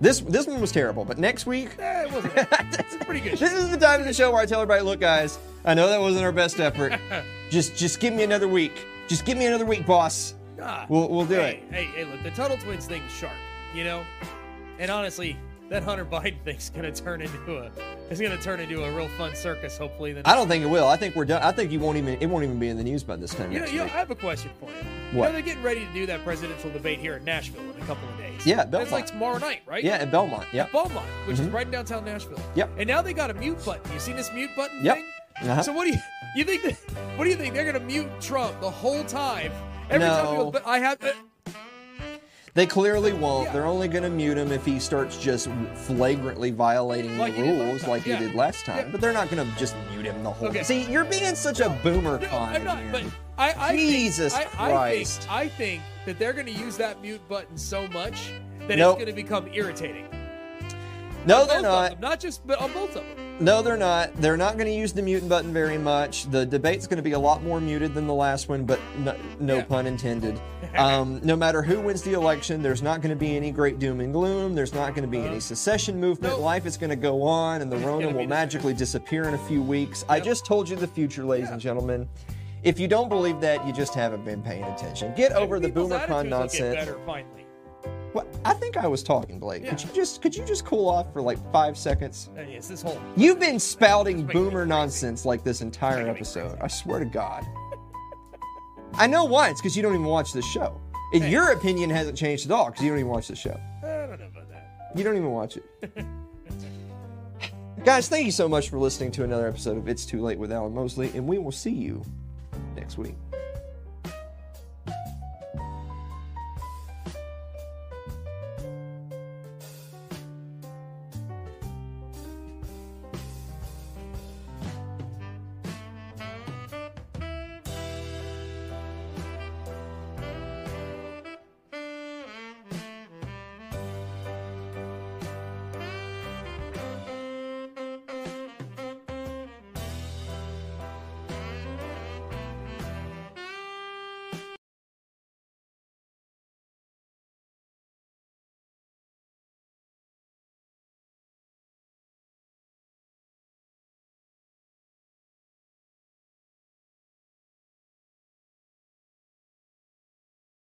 B: This this one was terrible, but next week.
A: Eh, it wasn't. It's pretty good.
B: This is the time of the show where I tell everybody, look, guys, I know that wasn't our best effort. just just give me another week. Just give me another week, boss.
A: Ah,
B: We'll we'll do
A: hey,
B: it.
A: Hey, hey, look, the Tuttle Twins thing is sharp, you know? And honestly, that Hunter Biden thing's gonna turn into a it's gonna turn into a real fun circus, hopefully.
B: I don't think it will. I think we're done. I think you won't even. It won't even be in the news by this time
A: you know, you know, I have a question for you. You
B: What?
A: know, they're getting ready to do that presidential debate here in Nashville in a couple of days.
B: Yeah,
A: That's
B: Belmont.
A: like tomorrow night, right?
B: Yeah, at Belmont. Yep.
A: Belmont, which is
B: Mhm.
A: right in downtown Nashville.
B: Yep.
A: And now they got a mute button. You seen this mute button
B: Yep.
A: thing?
B: Uh-huh.
A: So what do you you think? That, what do you think? They're gonna mute Trump the whole time? Every time he
B: No.
A: goes, but I have. Uh,
B: They clearly won't. They're only going to mute him if he starts just flagrantly violating
A: Like
B: the
A: he did last
B: rules like
A: Yeah.
B: he did last time.
A: Yeah.
B: But they're not going to just mute him the whole
A: Okay.
B: See, you're being such a boomer
A: no,
B: con.
A: I'm not.
B: man.
A: But I, I
B: Jesus
A: think, I, I
B: Christ.
A: think, I think that they're gonna use that mute button so much that
B: Nope.
A: it's gonna become irritating.
B: no,
A: On
B: they're not.
A: Them, not just, but on both of them.
B: No, they're not. They're not going to use the mute button very much. The debate's going to be a lot more muted than the last one, but no, no
A: Yeah.
B: pun intended. Um, no matter who wins the election, there's not going to be any great doom and gloom. There's not going to be any
A: Uh-huh.
B: secession movement.
A: Nope.
B: Life is going to go on, and the Rona will
A: the
B: magically disappear in a few weeks. I just told you the future, ladies
A: Yeah.
B: and gentlemen. If you don't believe that, you just haven't been paying attention. Get over the
A: People's
B: boomer con
A: attitudes will get
B: nonsense.
A: better finally.
B: Well, I think I was talking, Blake. Could you just could you just cool off for like five seconds?
A: Yes, this whole.
B: You've been spouting
A: It's making me
B: boomer nonsense like this entire episode. I swear to God. I know why. It's because you don't even watch the show. And
A: Hey.
B: your opinion hasn't changed at all because you don't even watch the show.
A: I don't know about that.
B: You don't even watch it. Guys, thank you so much for listening to another episode of It's Too Late with Alan Mosley, and we will see you next week.